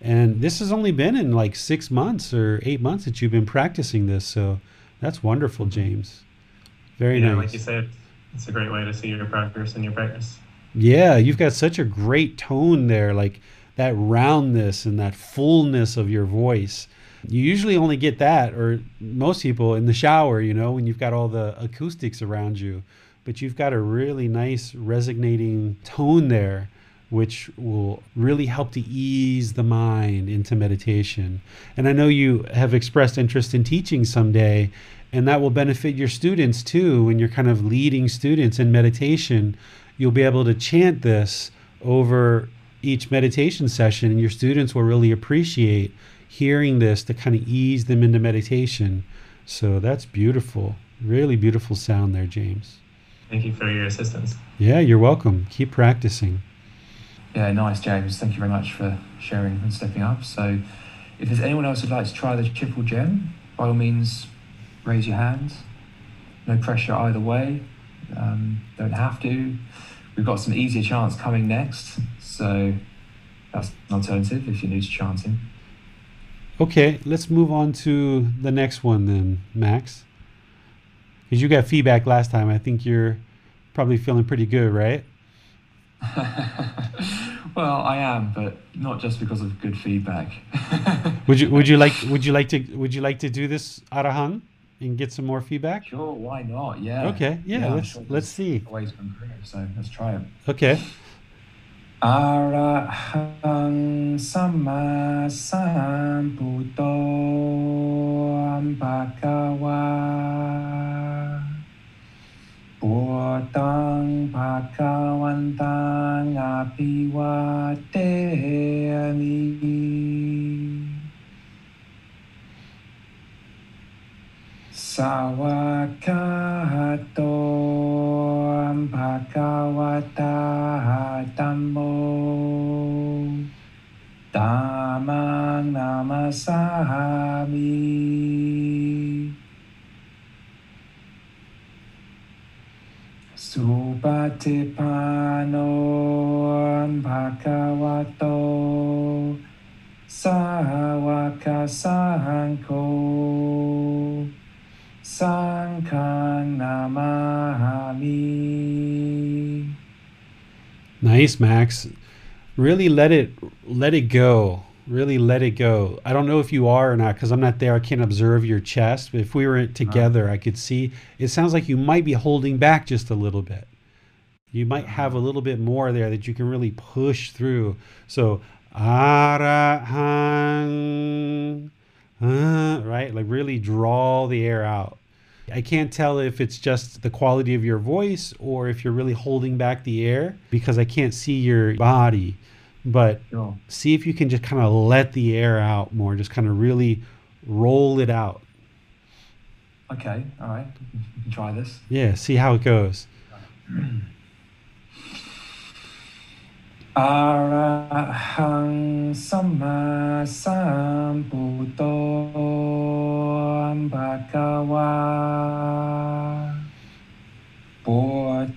And this has only been in like six months or eight months that you've been practicing this. So that's wonderful, James. Very nice. yeah, nice. like you said, it's a great way to see your progress and your practice. Yeah, you've got such a great tone there, like that roundness and that fullness of your voice. You usually only get that, or most people in the shower, you know, when you've got all the acoustics around you. But you've got a really nice resonating tone there, which will really help to ease the mind into meditation. And I know you have expressed interest in teaching someday, and that will benefit your students too when you're kind of leading students in meditation you'll be able to chant this over each meditation session, and your students will really appreciate hearing this to kind of ease them into meditation. So that's beautiful. Really beautiful sound there, James. Thank you for your assistance. Yeah, you're welcome. Keep practicing. Yeah, nice, James. Thank you very much for sharing and stepping up. So, if there's anyone else who'd like to try the triple gem, by all means, raise your hands. No pressure either way. Um, don't have to. We've got some easier chants coming next, so that's an alternative if you're new to chanting. Okay, let's move on to the next one then, Max. Because you got feedback last time. I think you're probably feeling pretty good, right? (laughs) well, I am, but not just because of good feedback. (laughs) Would you would you like would you like to would you like to do this arahang and get some more feedback? Sure, why not? Yeah. Okay, yeah, I'm let's sure let's see. Ways to improve, so let's try it. Okay. Arahang Sama Sambuddho 波当帕卡万当阿毗瓦帝尼。萨瓦卡多安帕卡瓦达丹摩达曼那玛萨哈密。Supatipano Bhagavato Sawaka Sangho Sanghang Nice, Max. Really let it let it go. Really let it go. I don't know if you are or not because I'm not there. I can't observe your chest. But if we were together, I could see. It sounds like you might be holding back just a little bit. You might have a little bit more there that you can really push through. So arahang, uh, right? Like really draw the air out. I can't tell if it's just the quality of your voice or if you're really holding back the air because I can't see your body. But Sure. see if you can just kind of let the air out more, just kind of really roll it out. Okay, all right. Try this. Yeah, see how it goes. (clears throat) Arahang Sama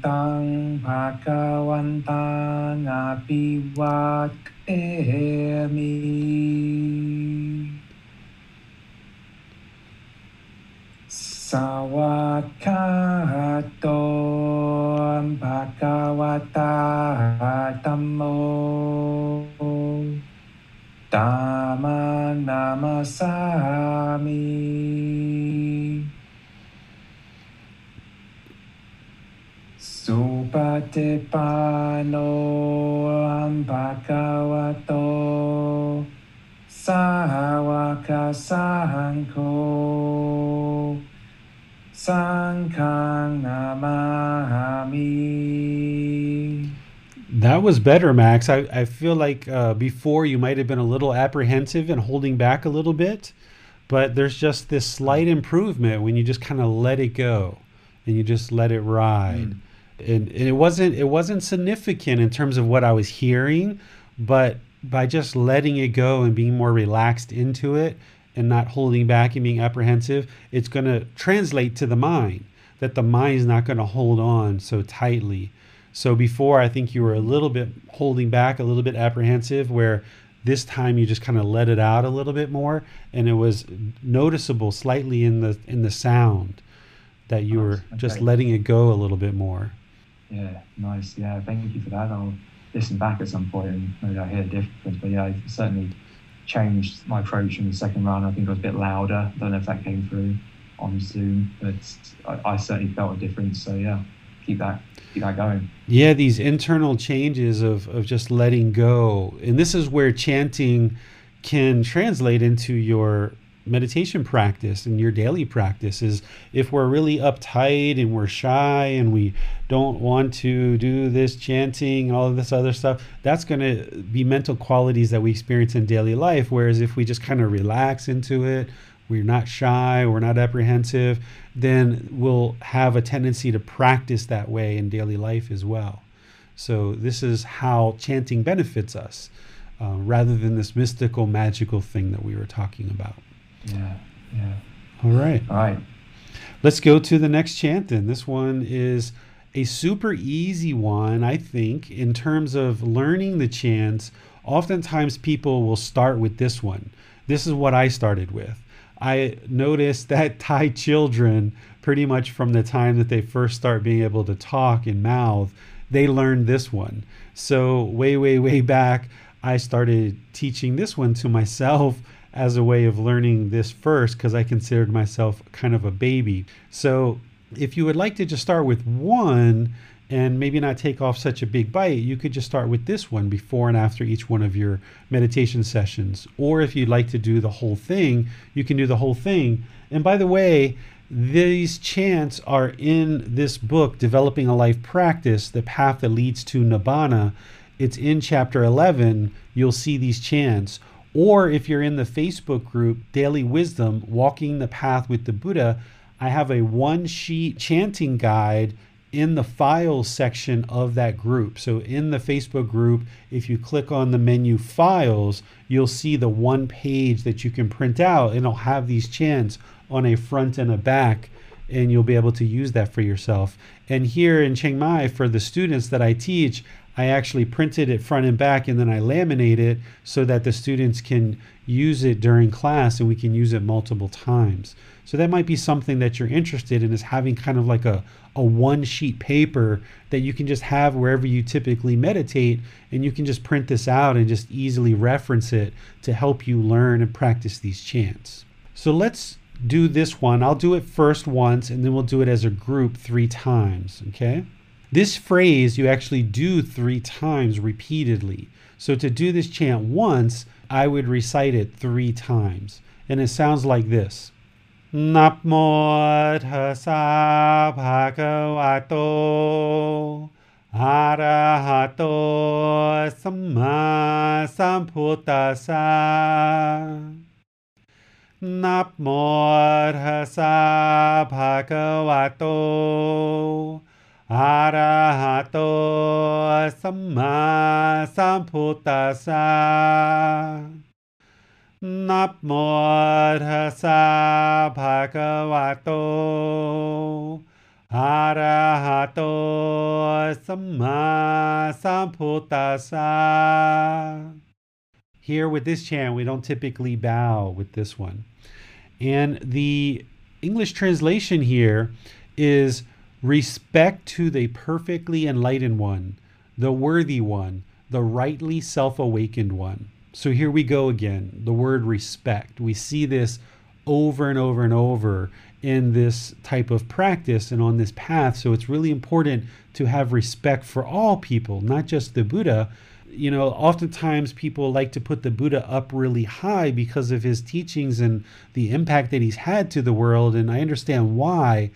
ตังภาควันตังอาปิวัตเอมิสวัสคาโตภาควตาตัมโมตามานามาสามี Supatipano ambhagavato sawaka sangho sanghang namahami. That was better, Max. I, I feel like uh, before you might have been a little apprehensive and holding back a little bit, but there's just this slight improvement when you just kind of let it go and you just let it ride. Mm. And, and it wasn't it wasn't significant in terms of what I was hearing, but by just letting it go and being more relaxed into it and not holding back and being apprehensive, it's going to translate to the mind that the mind is not going to hold on so tightly. So before, I think you were a little bit holding back, a little bit apprehensive, where this time you just kind of let it out a little bit more, and it was noticeable slightly in the in the sound that you oh, were Nice, just letting it go a little bit more. Yeah, nice. Yeah, thank you for that. I'll listen back at some point and maybe I'll hear a difference. But yeah, I certainly changed my approach in the second round. I think I was a bit louder. I don't know if that came through on Zoom, but I, I certainly felt a difference. So yeah, keep that keep that going. Yeah, these internal changes of, of just letting go. And this is where chanting can translate into your meditation practice and your daily practice is if we're really uptight and we're shy and we don't want to do this chanting and all of this other stuff that's going to be mental qualities that we experience in daily life. Whereas if we just kind of relax into it we're not shy we're not apprehensive then we'll have a tendency to practice that way in daily life as well. So this is how chanting benefits us uh, rather than this mystical magical thing that we were talking about Yeah, yeah. all right All right. Let's go to the next chant then. This one is a super easy one, I think, in terms of learning the chants. Oftentimes people will start with this one. This is what I started with. I noticed that (laughs) Thai children, pretty much from the time that they first start being able to talk and mouth, they learned this one. So, way, way, way back, I started teaching this one to myself as a way of learning this first because I considered myself kind of a baby. So, if you would like to just start with one and maybe not take off such a big bite, you could just start with this one before and after each one of your meditation sessions. Or if you'd like to do the whole thing, you can do the whole thing. And by the way, these chants are in this book, Developing a Life Practice The Path That Leads to Nibbana. It's in chapter 11. You'll see these chants. Or if you're in the Facebook group, Daily Wisdom Walking the Path with the Buddha, I have a one sheet chanting guide in the files section of that group. So in the Facebook group, if you click on the menu files, you'll see the one page that you can print out and it'll have these chants on a front and a back and you'll be able to use that for yourself. And here in Chiang Mai for the students that I teach, I actually printed it front and back and then I laminate it so that the students can use it during class and we can use it multiple times. So that might be something that you're interested in is having kind of like a, a one sheet paper that you can just have wherever you typically meditate and you can just print this out and just easily reference it to help you learn and practice these chants. So let's do this one. I'll do it first once and then we'll do it as a group three times, okay? This phrase you actually do three times repeatedly. So to do this chant once, I would recite it three times. And it sounds like this. Napmo tassa bhagavato arahato samma sambuddhassa. Napmo tassa bhagavato arahato samma samputtasa namo tassa bhagavato. Arahato samma samputasa. here with this chant we don't typically bow with this one. And the english translation here is respect to the perfectly enlightened one, the worthy one, the rightly self awakened one. So here we go again. The word respect. We see this over and over and over in this type of practice and on this path. So it's really important to have respect for all people, not just the Buddha. You know, oftentimes people like to put the Buddha up really high because of his teachings and the impact that he's had to the world. And I understand why.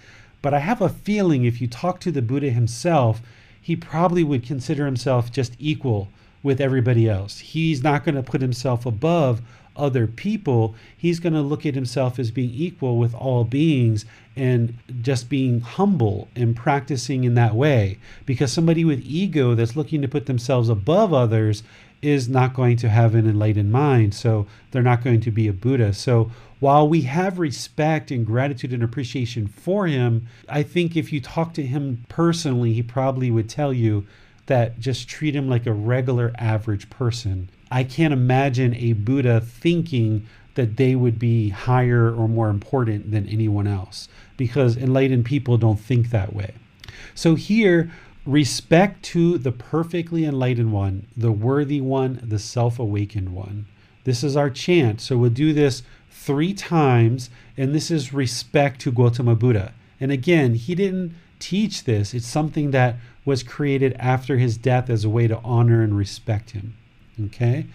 But I have a feeling if you talk to the Buddha himself, he probably would consider himself just equal with everybody else. He's not going to put himself above other people. He's going to look at himself as being equal with all beings and just being humble and practicing in that way. Because somebody with ego that's looking to put themselves above others is not going to have an enlightened mind. So they're not going to be a Buddha. So while we have respect and gratitude and appreciation for him, I think if you talk to him personally, he probably would tell you that just treat him like a regular average person. I can't imagine a Buddha thinking that they would be higher or more important than anyone else because enlightened people don't think that way. So here, respect to the perfectly enlightened one, the worthy one, the self awakened one. This is our chant. So we'll do this three times, and this is respect to Gautama Buddha. And again, he didn't teach this, it's something that was created after his death as a way to honor and respect him. Okay?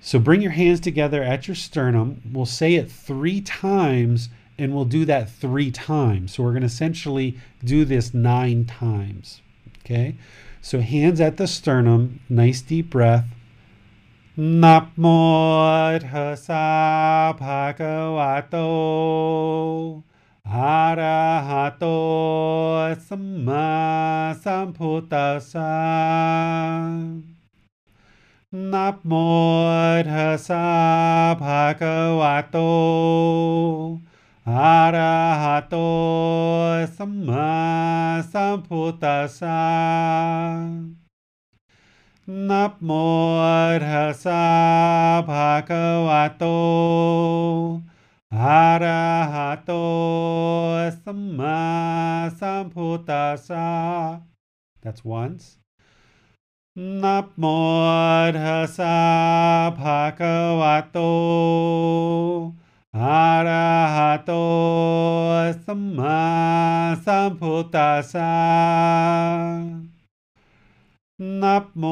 So bring your hands together at your sternum. We'll say it three times and we'll do that three times. So we're going to essentially do this nine times. Okay? So hands at the sternum, nice deep breath. นับโมทัสสะภะคะวะโตอะระหะโตสัมมาสัมพุทธัสสะนับโมทัสสะภะคะวะโตอะระหะโตสัมมาสัมพุทธัสสะ Namo tassa bhagavato arahato samma sambuddhassa. Namo tassa bhagavato arahato samma sambuddhassa. Namo tassa bhagavato arahato samma sambuddhassa. That's once. พโม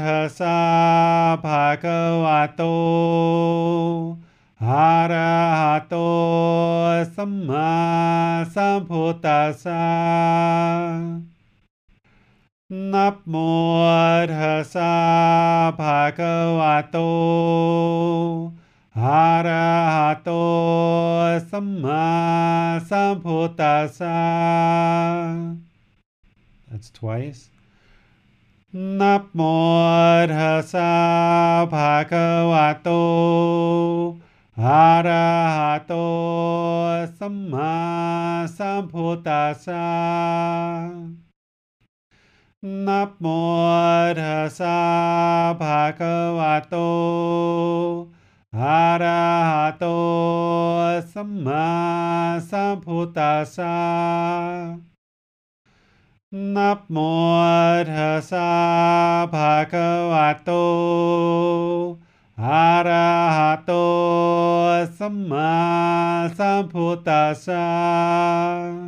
ทัสาะภะคะวะโตอาระหะโตสัมมาสัมพุทธัสสะนับโมทัสสะภะคะวะโตอาระหะโตสัมมาสัมพุทธัสสะ That's twice. นับโมทัสสะภะคะวะโตอะระหะโต สัมมาสัมพุทธัสสะนับโมทัสสะภะคะวะโตอะระหะโต สัมมาสัมพุทธัสสะ Namo tassa bhagavato arahato samma sambuddhassa. Namo tassa bhagavato arahato samma sambuddhassa. Namo tassa bhagavato arahato samma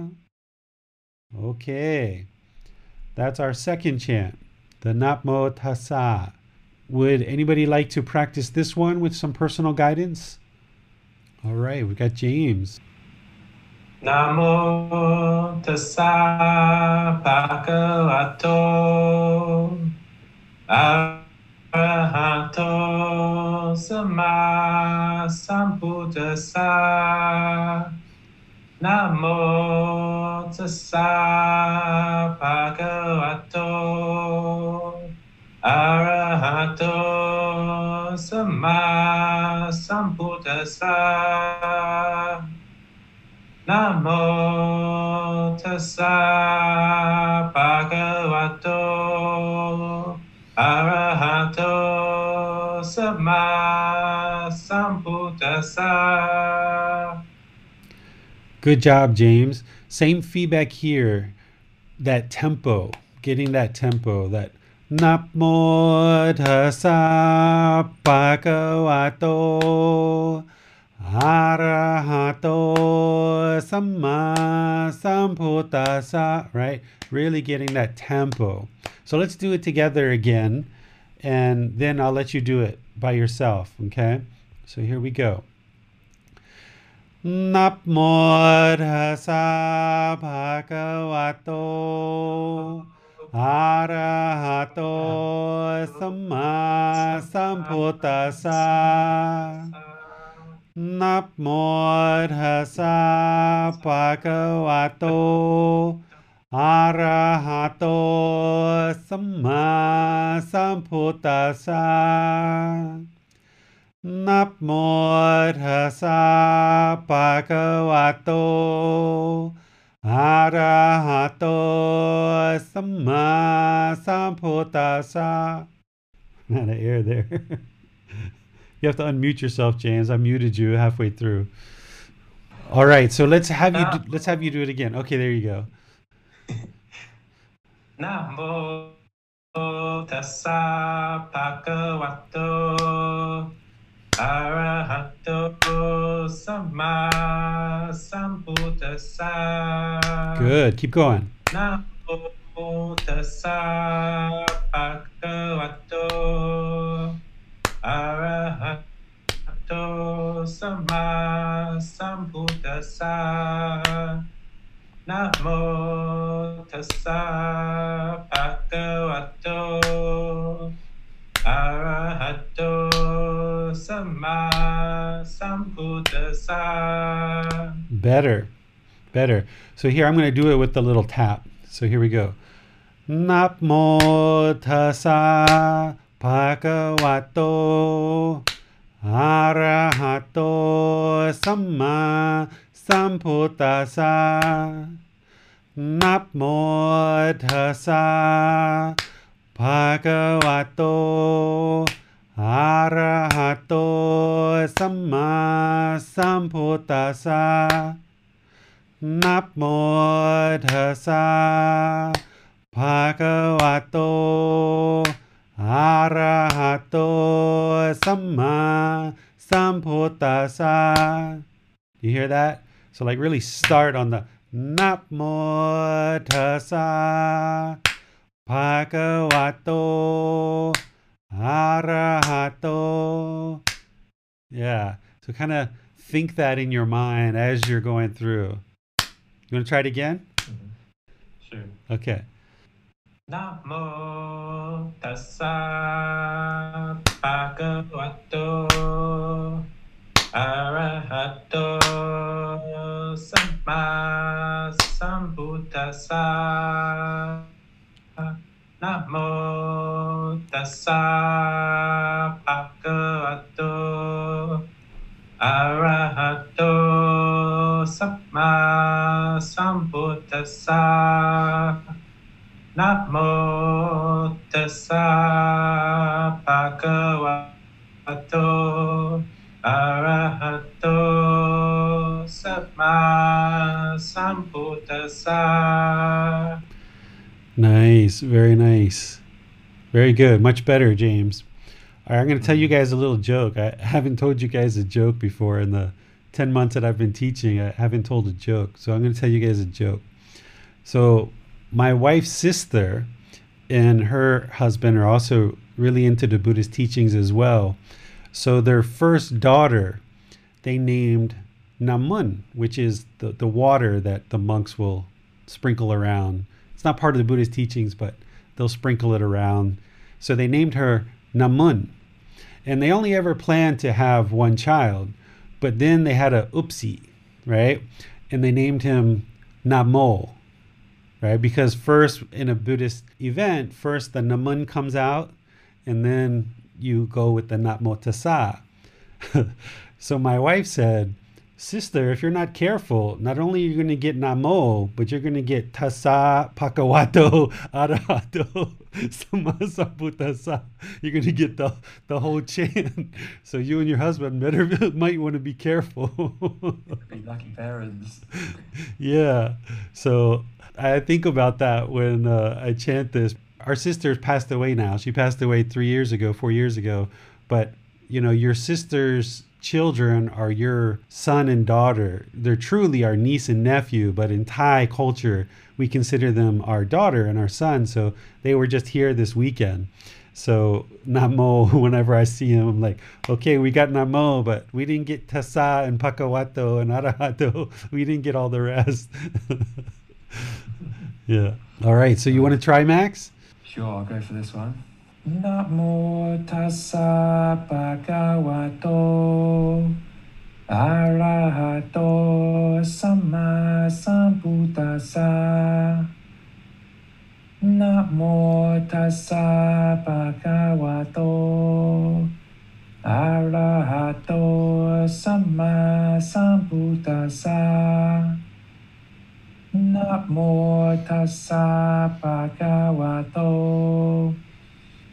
sambuddhassa. Okay, that's our second chant, the Namo Tassa. Would anybody like to practice this one with some personal guidance? All right, we got James. Namo tassa bhagavato arahato samma sambuddhassa. Namo tassa bhagavato arahato samma sambuddhassa. Namo tassa bhagavato arahato samma sambuddhassa. Good job, James. Same feedback here. That tempo, getting that tempo, that Namo tassa bhagavato arahato samma sambuddhassa. Right? Really getting that tempo. So let's do it together again, and then I'll let you do it by yourself. Okay? So here we go. นับโมทัสสะภะคะวะโต อะระหะโต สัมมาสัมพุทธัสสะ นับโมทัสสะภะคะวะโต อะระหะโต สัมมาสัมพุทธัสสะ นับโมทัสสะภะคะวะโต อะระหะโต สัมมาสัมพุทธัสสะ Not an air there. You have to unmute yourself, James. I muted you halfway through. All right, so let's have you ah. do, let's have you do it again. Okay, there you go. (laughs) Namo tassa bhagavato arahato. Good. Keep going. Namo tassa bhagavato Arahato Sama Sambuddhasa Namo Tassa Bhagavato Arahato Sama Sambuddhasa Better, better. So here I'm going to do it with the little tap. So here we go. Namo Tassa ภะคะวะโตอะระหะโต สัมมาสัมพุทธัสสะนับโมทัสสะภะคะวะโตอะระหะโต สัมมาสัมพุทธัสสะนับโมทัสสะภะคะวะโต Arahato Samma samputasa. You hear that? So like really start on the Namo Tassa Bhagavato Arahato. Yeah. So kind of think that in your mind as you're going through. You want to try it again? Mm-hmm. Sure. Okay. Namo tassa bhagavato arahato Sama sambuddhassa. Namo tassa bhagavato arahato Sama sambuddhassa. นะโมตัสสะภะคะวะโต อะระหะโต สัมมาสัมพุทธัสสะ นะโมตัสสะภะคะวะโต อะระหะโต สัมมาสัมพุทธัสสะ Nice. Very nice. Very good. Much better, James. All right, I'm going to tell you guys a little joke. I haven't told you guys a joke before in the 10 months that I've been teaching. I haven't told a joke. So I'm going to tell you guys a joke. So, my wife's sister and her husband are also really into the Buddhist teachings as well. So, their first daughter, they named Namun, which is the, the water that the monks will sprinkle around. It's not part of the Buddhist teachings, but they'll sprinkle it around. So they named her Namun. And they only ever planned to have one child, but then they had a oopsie, right? And they named him Namo, right? Because first in a Buddhist event, first the Namun comes out, and then you go with the Namo Tassa. (laughs) so my wife said, Sister, if you're not careful, not only are you going to get Namo, but you're going to get Tassa, Pakawato, (laughs) Arahato, (laughs) Samasamputasa. You're going to get the, the whole chant. So you and your husband better might want to be careful. Be lucky parents. yeah. So I think about that when uh, I chant this. our sister passed away now. She passed away three years ago, four years ago. But, you know, your sister's children are your son and daughter. They're truly our niece and nephew, but in Thai culture, we consider them our daughter and our son. So they were just here this weekend. So Namo, (laughs) whenever I see him, I'm like, okay, we got Namo, but we didn't get Tassa and Pakawato and Arahato. (laughs) We didn't get all the rest. (laughs) yeah. All right. So you want to try, Max? Sure, I'll go for this one. Namo tassa bhagavato arahato sama sambuddhassa. Namo tassa bhagavato arahato sama sambuddhassa. Namo tassa bhagavato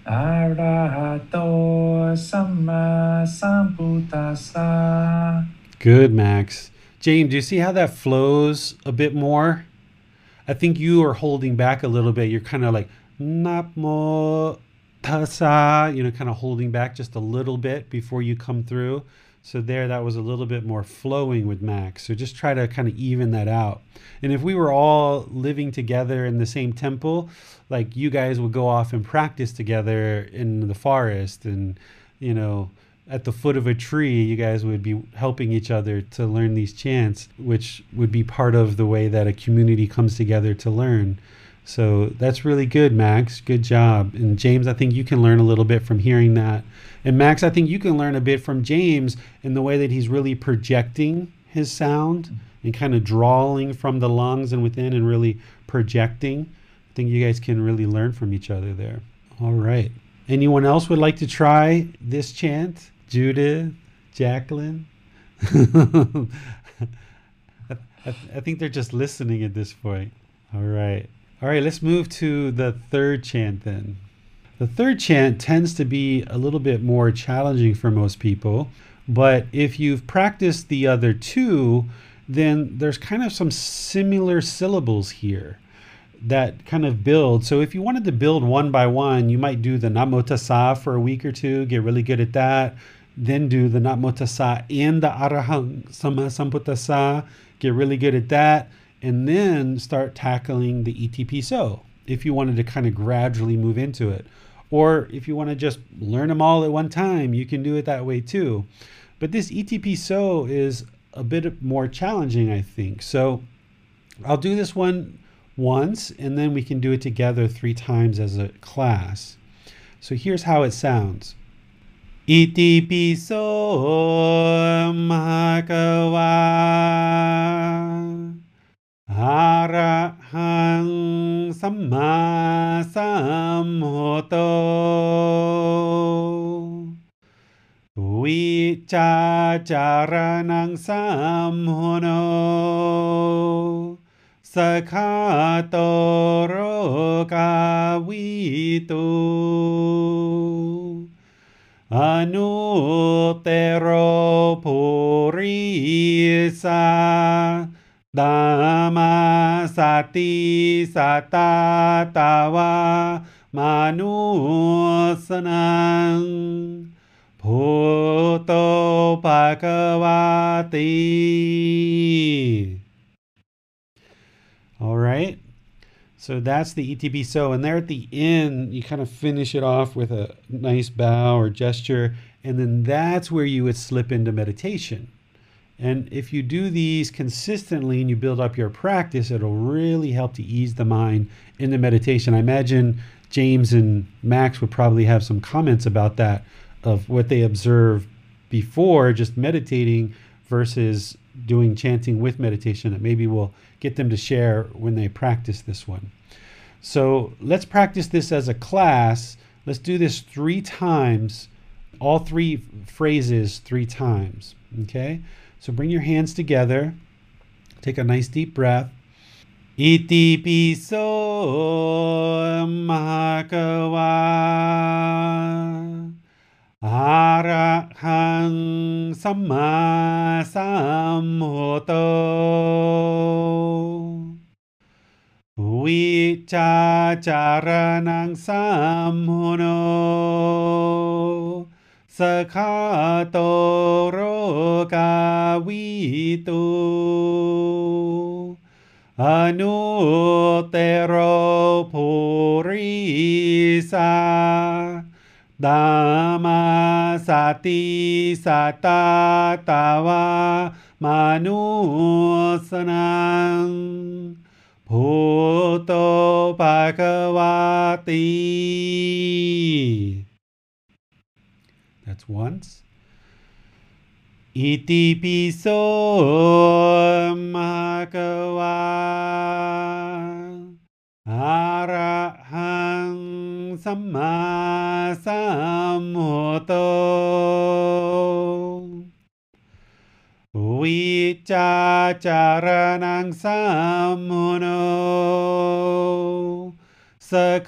arahato sama sambuddhassa. Good, Max. James, do you see how that flows a bit more? I think you are holding back a little bit. You're kind of like Namo Tassa, you know, kind of holding back just a little bit before you come through. So there, that was a little bit more flowing with Max. So just try to kind of even that out. And if we were all living together in the same temple, like you guys would go off and practice together in the forest and, you know, at the foot of a tree, you guys would be helping each other to learn these chants, which would be part of the way that a community comes together to learn. So that's really good, Max. Good job. And James, I think you can learn a little bit from hearing that. And Max, I think you can learn a bit from James in the way that he's really projecting his sound and kind of drawing from the lungs and within and really projecting. I think you guys can really learn from each other there. All right. Anyone else would like to try this chant? Judith, Jacqueline? I, (laughs) I, I think they're just listening at this point. All right. All right, let's move to the third chant then. The third chant tends to be a little bit more challenging for most people, but if you've practiced the other two, then there's kind of some similar syllables here that kind of build. So if you wanted to build one by one, you might do the Namo for a week or two, get really good at that. Then do the Namo Tassa and the Arahang Sama get really good at that. And then start tackling the Iti piso if you wanted to kind of gradually move into it. Or if you want to just learn them all at one time, you can do it that way too. But this Iti piso is a bit more challenging, I think. So I'll do this one once and then we can do it together three times as a class. So here's how it sounds. Piso mahakawa อระหังสัมมาสัมพุทโธวิจาจารณังสัมพุโนสขาโตโรกาวิตุอนุเตโรภูริสา दामा साती साता तावा भूतो Bhagwati. All right. So that's the Iti piso. And there at the end, you kind of finish it off with a nice bow or gesture. And then that's where you would slip into meditation. And if you do these consistently and you build up your practice, it'll really help to ease the mind in the meditation. I imagine James and Max would probably have some comments about that of what they observe before just meditating versus doing chanting with meditation that maybe we'll get them to share when they practice this one. So let's practice this as a class. Let's do this three times, all three phrases three times. Okay? So bring your hands together. Take a nice deep breath. Iti piso mahakawa arahang samma samhoto nang samhono สขาโตโรกาวิตูอนุเตโรภูริสาดามาสติสตาตาวามานุสนังภูโตภะคะวาติ once. Iti piso makawa. Arahang sama samhoto wicacaranang samuno sekatoro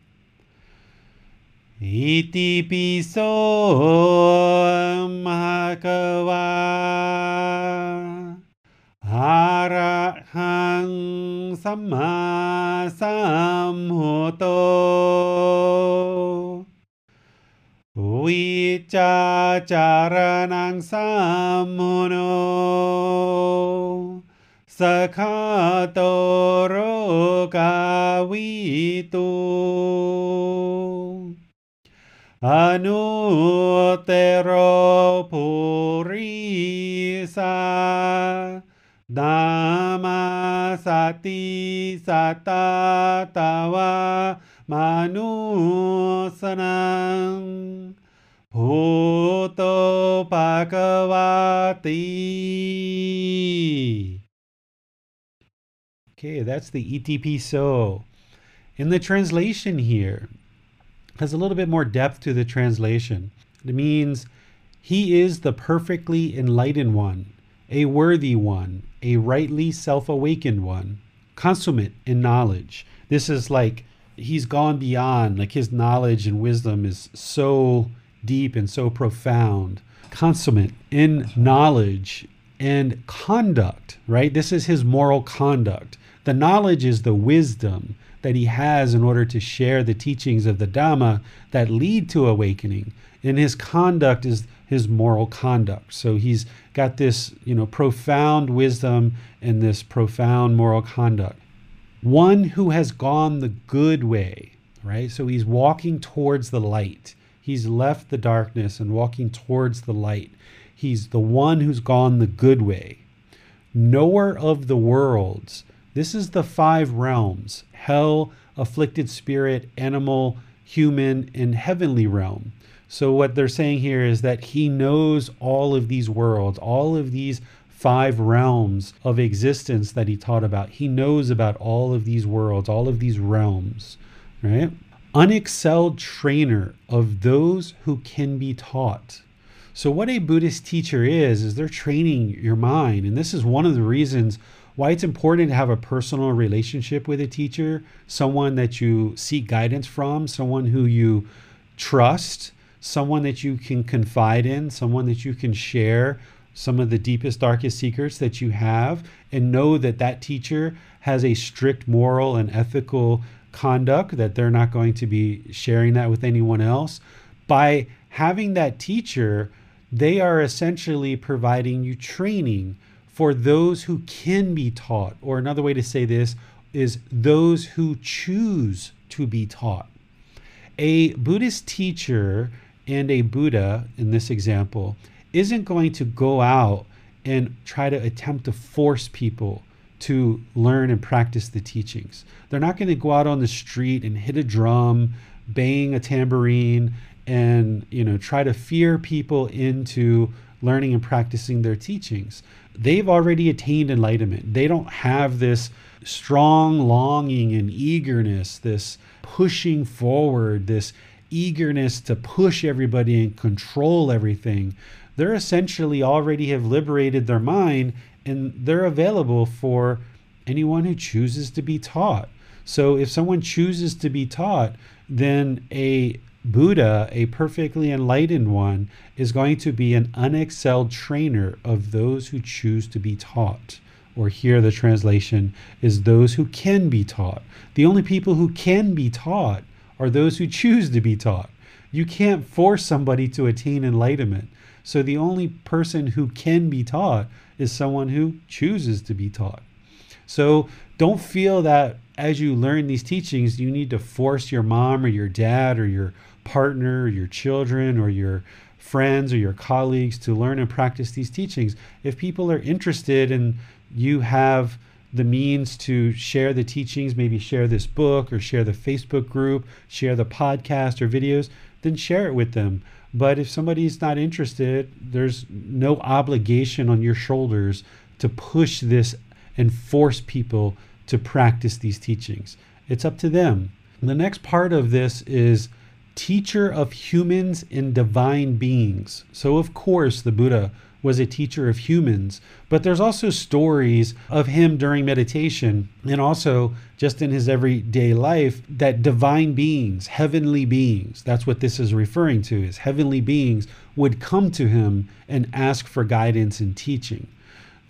อิติปิโสมะกวาอะระหังสัมมาสัมพุทโตวิจาจารนังสัมโหโนสขาโตโรกาวิตู Anu tero purisa dama sati sata tawa manusanam Bhuto Bhagavati. Okay, that's the Iti piso. In the translation here, has a little bit more depth to the translation. It means he is the perfectly enlightened one, a worthy one, a rightly self awakened one, consummate in knowledge. This is like he's gone beyond, like his knowledge and wisdom is so deep and so profound. Consummate in knowledge and conduct, right? This is his moral conduct. The knowledge is the wisdom that he has in order to share the teachings of the Dhamma that lead to awakening. And his conduct is his moral conduct. So he's got this, you know, profound wisdom and this profound moral conduct. One who has gone the good way, right? So he's walking towards the light. He's left the darkness and walking towards the light. He's the one who's gone the good way. Knower of the worlds. This is the five realms hell, afflicted spirit, animal, human, and heavenly realm. So, what they're saying here is that he knows all of these worlds, all of these five realms of existence that he taught about. He knows about all of these worlds, all of these realms, right? Unexcelled trainer of those who can be taught. So, what a Buddhist teacher is, is they're training your mind. And this is one of the reasons why it's important to have a personal relationship with a teacher, someone that you seek guidance from, someone who you trust, someone that you can confide in, someone that you can share some of the deepest, darkest secrets that you have, and know that that teacher has a strict moral and ethical conduct, that they're not going to be sharing that with anyone else. By having that teacher, they are essentially providing you training for those who can be taught. Or another way to say this is those who choose to be taught. A Buddhist teacher and a Buddha, in this example, isn't going to go out and try to attempt to force people to learn and practice the teachings. They're not going to go out on the street and hit a drum, bang a tambourine, and you know try to fear people into learning and practicing their teachings. They've already attained enlightenment. They don't have this strong longing and eagerness, this pushing forward, this eagerness to push everybody and control everything, they're essentially already have liberated their mind and they're available for anyone who chooses to be taught. So if someone chooses to be taught, then a Buddha, a perfectly enlightened one, is going to be an unexcelled trainer of those who choose to be taught. Or here the translation is those who can be taught. The only people who can be taught are those who choose to be taught. You can't force somebody to attain enlightenment. So the only person who can be taught is someone who chooses to be taught. So don't feel that as you learn these teachings, you need to force your mom or your dad or your partner your children or your friends or your colleagues to learn and practice these teachings. If people are interested and you have the means to share the teachings, maybe share this book or share the Facebook group, share the podcast or videos, then share it with them. But if somebody's not interested, there's no obligation on your shoulders to push this and force people to practice these teachings. It's up to them. The next part of this is teacher of humans and divine beings. So, of course, the Buddha was a teacher of humans, but there's also stories of him during meditation and also just in his everyday life that divine beings, heavenly beings, that's what this is referring to, is heavenly beings would come to him and ask for guidance and teaching.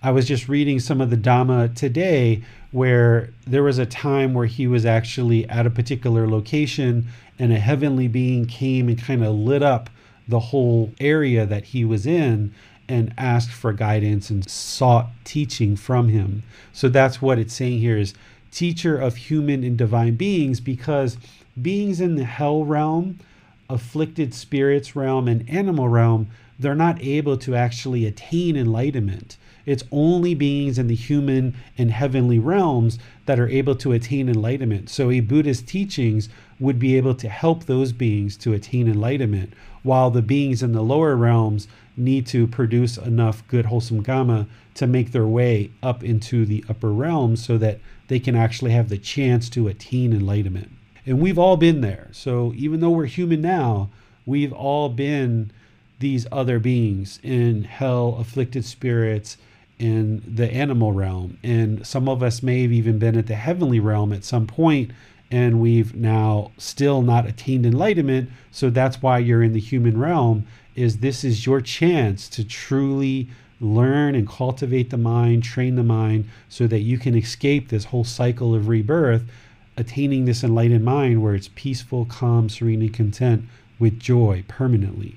I was just reading some of the Dhamma today where there was a time where he was actually at a particular location and a heavenly being came and kind of lit up the whole area that he was in and asked for guidance and sought teaching from him. So that's what it's saying here is teacher of human and divine beings because beings in the hell realm, afflicted spirits realm and animal realm, they're not able to actually attain enlightenment. It's only beings in the human and heavenly realms that are able to attain enlightenment. So a Buddhist teachings would be able to help those beings to attain enlightenment, while the beings in the lower realms need to produce enough good, wholesome karma to make their way up into the upper realms so that they can actually have the chance to attain enlightenment. And we've all been there. So even though we're human now, we've all been these other beings in hell, afflicted spirits, in the animal realm. And some of us may have even been at the heavenly realm at some point and we've now still not attained enlightenment so that's why you're in the human realm is this is your chance to truly learn and cultivate the mind train the mind so that you can escape this whole cycle of rebirth attaining this enlightened mind where it's peaceful calm serene and content with joy permanently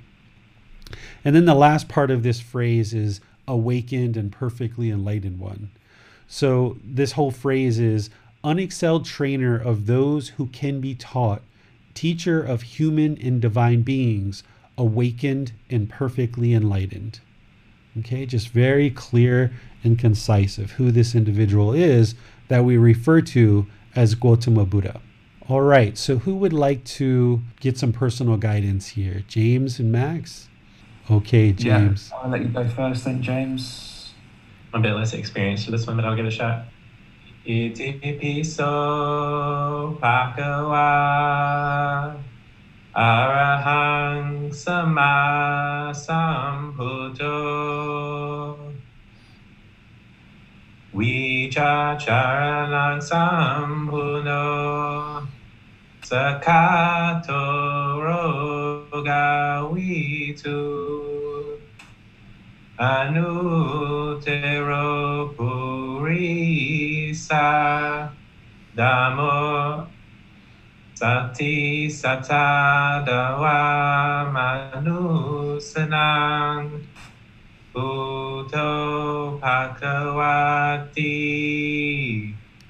and then the last part of this phrase is awakened and perfectly enlightened one so this whole phrase is unexcelled trainer of those who can be taught, teacher of human and divine beings, awakened and perfectly enlightened. Okay, just very clear and concise of who this individual is that we refer to as Gautama Buddha. All right, so who would like to get some personal guidance here? James and Max? Okay, James. Yeah, I'll let you go first then, James. I'm a bit less experienced for this one, but I'll give it a shot. Iti piso bhagava arahang sama sambuddho vichacharanang sambuddho sakato roga vitu Anutero Purisa Damo Sati Satadawa Manusanang. Uto Pakawati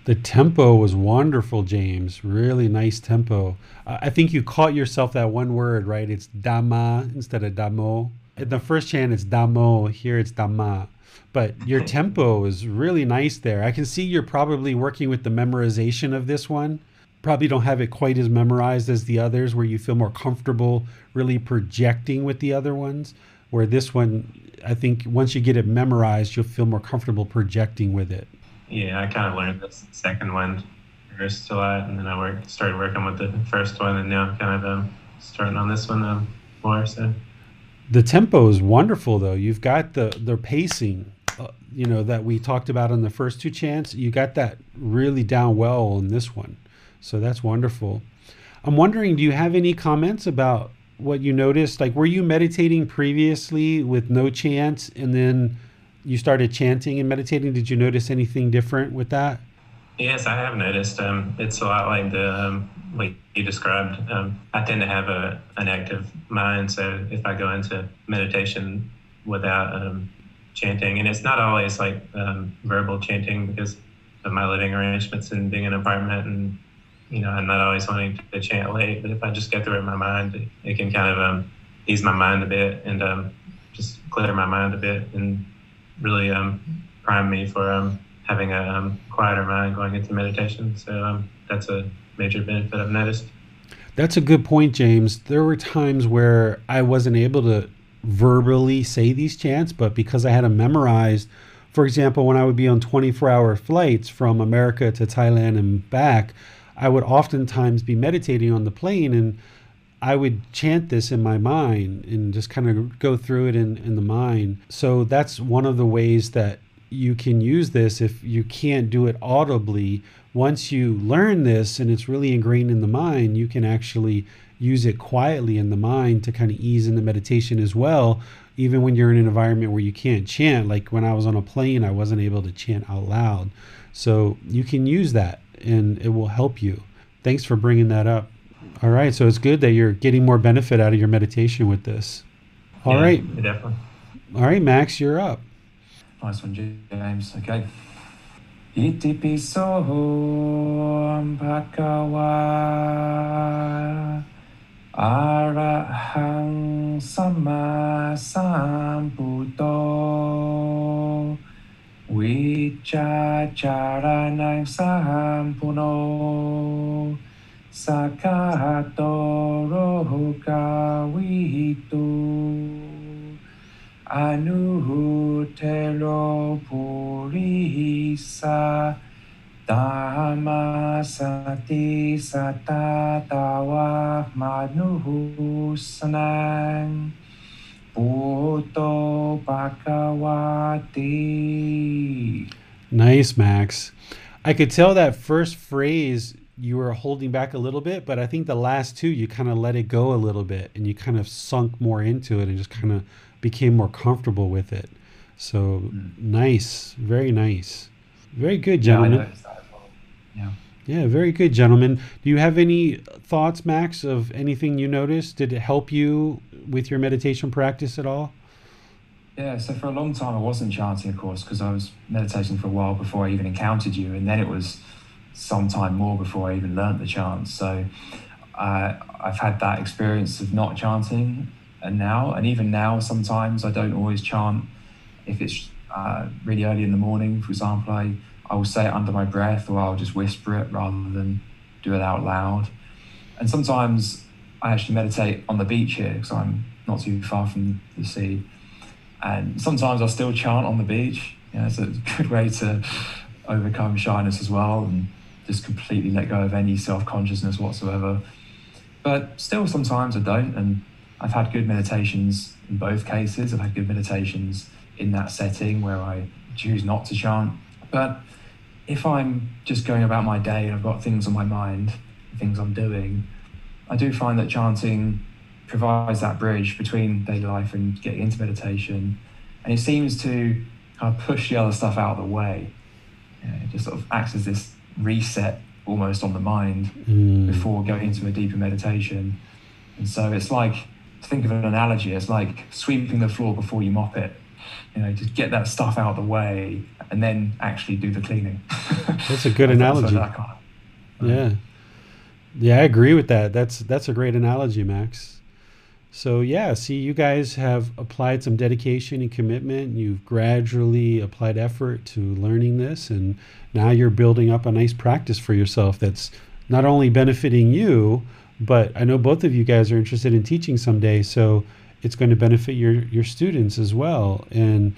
the tempo was wonderful, James. Really nice tempo. I think you caught yourself that one word, right? It's dama instead of damo. In the first chant it's damo. Here it's dama. But your (laughs) tempo is really nice there. I can see you're probably working with the memorization of this one. Probably don't have it quite as memorized as the others where you feel more comfortable really projecting with the other ones. Where this one i think once you get it memorized you'll feel more comfortable projecting with it Yeah, I kind of learned this second one first a lot, and then I worked started working with the first one, and now I'm kind of um, starting on this one um, more. So the tempo is wonderful, though. You've got the the pacing, uh, you know, that we talked about on the first two chants. You got that really down well on this one, so that's wonderful. I'm wondering, do you have any comments about what you noticed? Like, were you meditating previously with no chants, and then you started chanting and meditating? Did you notice anything different with that? Yes, I have noticed. Um, it's a lot like the um, like you described. Um, I tend to have a an active mind, so if I go into meditation without um, chanting, and it's not always like um, verbal chanting because of my living arrangements and being in an apartment, and you know, I'm not always wanting to chant late. But if I just get through it in my mind, it, it can kind of um, ease my mind a bit and just clear my mind a bit and really prime me for having a um, quieter mind going into meditation. So um, that's a major benefit I've noticed. That's a good point, James. There were times where I wasn't able to verbally say these chants, but because I had them memorized, for example, when I would be on 24 hour flights from America to Thailand and back, I would oftentimes be meditating on the plane and I would chant this in my mind and just kind of go through it in, in the mind. So that's one of the ways that you can use this if you can't do it audibly. Once you learn this and it's really ingrained in the mind, you can actually use it quietly in the mind to kind of ease into meditation as well, even when you're in an environment where you can't chant. Like when I was on a plane, I wasn't able to chant out loud. So you can use that and it will help you. Thanks for bringing that up. All right. So it's good that you're getting more benefit out of your meditation with this. All yeah, right. Definitely. All right, Max, you're up. Nice one, James. Okay. Iti piso bhagawa arahang sama sambuddho vijajaranang sampuno sakato rohuka vihitu Anuhutero Purisa Dhammasati Satatawa Manuhusanang Bhutto Bhagavati. Nice, Max. I could tell that first phrase you were holding back a little bit, but I think the last two you kind of let it go a little bit and you kind of sunk more into it and just kind of became more comfortable with it. So mm. nice, very nice, very good, gentlemen. Yeah, yeah, very good, gentlemen. Do you have any thoughts, Max, of anything you noticed? Did it help you with your meditation practice at all? Yeah, so for a long time I wasn't chanting, of course, because I was meditating for a while before I even encountered you, and then it was some time more before I even learnt the chants. So uh, I've had that experience of not chanting and now, and even now, sometimes I don't always chant. If it's uh, really early in the morning, for example, I, I will say it under my breath or I'll just whisper it rather than do it out loud. And sometimes I actually meditate on the beach here because I'm not too far from the sea. And sometimes I'll still chant on the beach. You know, it's a (laughs) good way to overcome shyness as well and just completely let go of any self consciousness whatsoever. But still, sometimes I don't. And I've had good meditations in both cases. I've had good meditations in that setting where I choose not to chant. But if I'm just going about my day and I've got things on my mind, things I'm doing, I do find that chanting provides that bridge between daily life and getting into meditation. And it seems to kind of push the other stuff out of the way. You know, it just sort of acts as this reset almost on the mind mm. before going into a deeper meditation. And so it's like think of an analogy it's like sweeping the floor before you mop it. You know, just get that stuff out of the way and then actually do the cleaning. (laughs) That's a good (laughs) analogy. Yeah. Yeah, I agree with that. That's that's a great analogy, Max. So yeah, see, you guys have applied some dedication and commitment. You've gradually applied effort to learning this, and now you're building up a nice practice for yourself that's not only benefiting you, but I know both of you guys are interested in teaching someday, so it's going to benefit your your students as well. And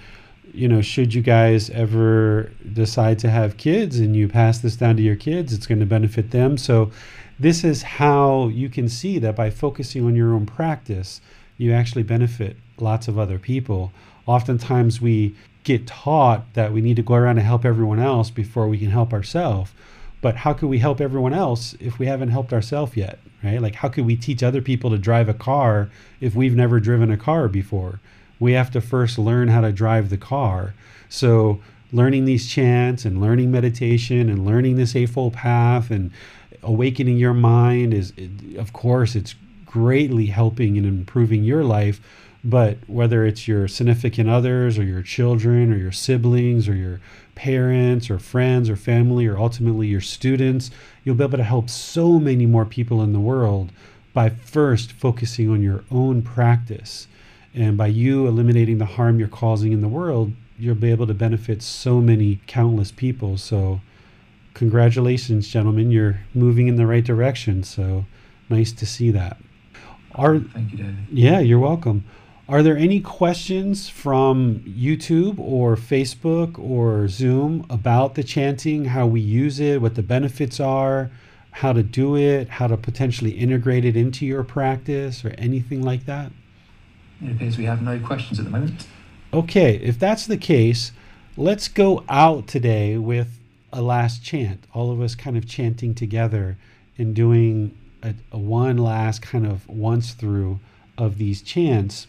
you know, should you guys ever decide to have kids and you pass this down to your kids, it's going to benefit them. So, this is how you can see that by focusing on your own practice, you actually benefit lots of other people. Oftentimes, we get taught that we need to go around and help everyone else before we can help ourselves. But how could we help everyone else if we haven't helped ourselves yet, right? Like, how could we teach other people to drive a car if we've never driven a car before? We have to first learn how to drive the car. So, learning these chants and learning meditation and learning this Eightfold Path and awakening your mind is, of course, it's greatly helping and improving your life. But whether it's your significant others or your children or your siblings or your parents or friends or family or ultimately your students, you'll be able to help so many more people in the world by first focusing on your own practice. And by you eliminating the harm you're causing in the world, you'll be able to benefit so many countless people. So, congratulations, gentlemen. You're moving in the right direction. So, nice to see that. Are, Thank you, David. Yeah, you're welcome. Are there any questions from YouTube or Facebook or Zoom about the chanting, how we use it, what the benefits are, how to do it, how to potentially integrate it into your practice, or anything like that? It appears we have no questions at the moment. Okay, if that's the case, let's go out today with a last chant. All of us kind of chanting together and doing a, a one last kind of once through of these chants.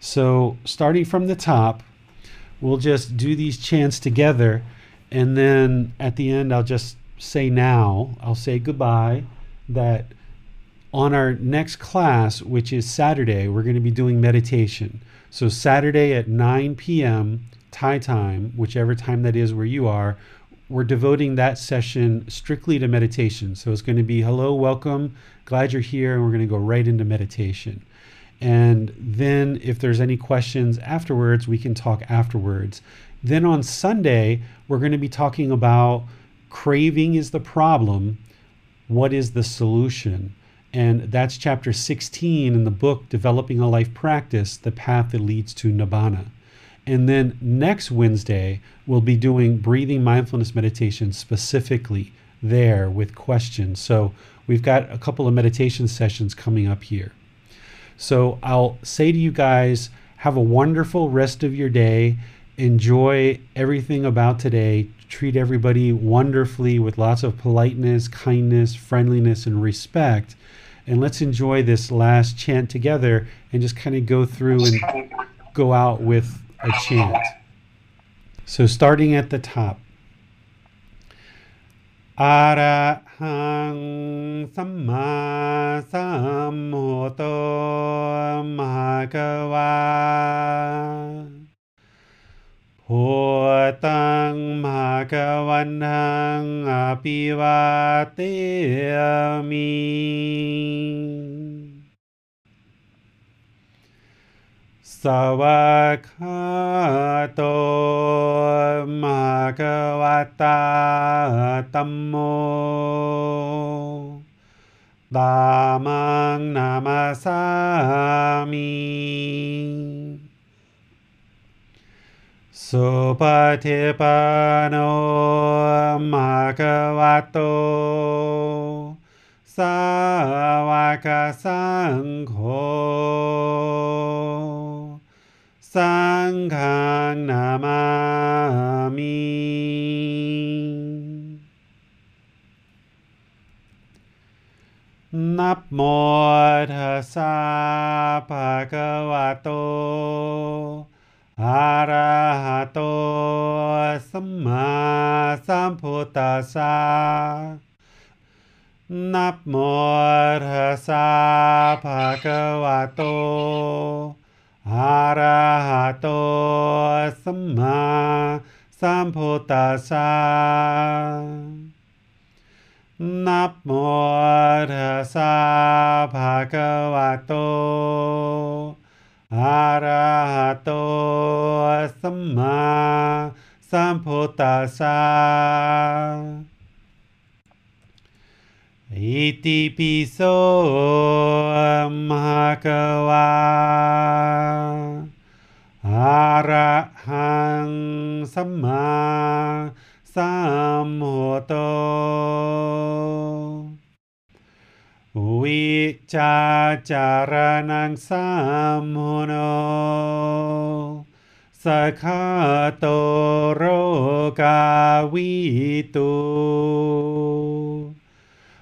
So, starting from the top, we'll just do these chants together. And then at the end, I'll just say now, I'll say goodbye. That on our next class, which is Saturday, we're going to be doing meditation. So, Saturday at 9 p.m. Thai time, whichever time that is where you are, we're devoting that session strictly to meditation. So, it's going to be hello, welcome, glad you're here, and we're going to go right into meditation. And then, if there's any questions afterwards, we can talk afterwards. Then on Sunday, we're going to be talking about craving is the problem. What is the solution? And that's chapter 16 in the book, Developing a Life Practice The Path That Leads to Nibbana. And then next Wednesday, we'll be doing breathing mindfulness meditation specifically there with questions. So we've got a couple of meditation sessions coming up here. So I'll say to you guys, have a wonderful rest of your day. Enjoy everything about today. Treat everybody wonderfully with lots of politeness, kindness, friendliness, and respect. And let's enjoy this last chant together and just kind of go through and go out with a chant. So, starting at the top. อะระหังสั สัมพุทโธมหาวาพุตังมหาวันหังอภิวาเตมิสวากขาโตมากวตาตัมโมตามังนามาสามิสุปฏิปันโนมากวโตสาวกสังโฆ สังฆังนามามินับโมทัสสะภะคะวะโตอะระหะโตสัมมาสัมพุทธัสสะนับโมทัสสะภะคะวะโต हराहतो सम्मा सम्भुतसा नमोऽर्हसा भगवतो। हरहतो सम्मा सम्भुतसा อิติปิโสมหะคะวะอระหังสัมมาสัมพุทโธวิจาจารนังสัมโนสคาโตโรกาวิตุ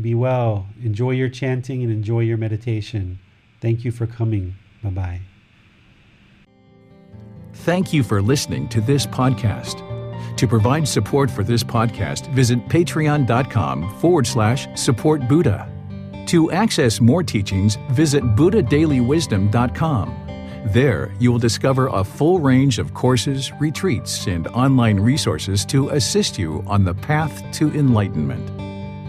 Be well. Enjoy your chanting and enjoy your meditation. Thank you for coming. Bye bye. Thank you for listening to this podcast. To provide support for this podcast, visit patreon.com forward slash support Buddha. To access more teachings, visit buddhadailywisdom.com. There, you will discover a full range of courses, retreats, and online resources to assist you on the path to enlightenment.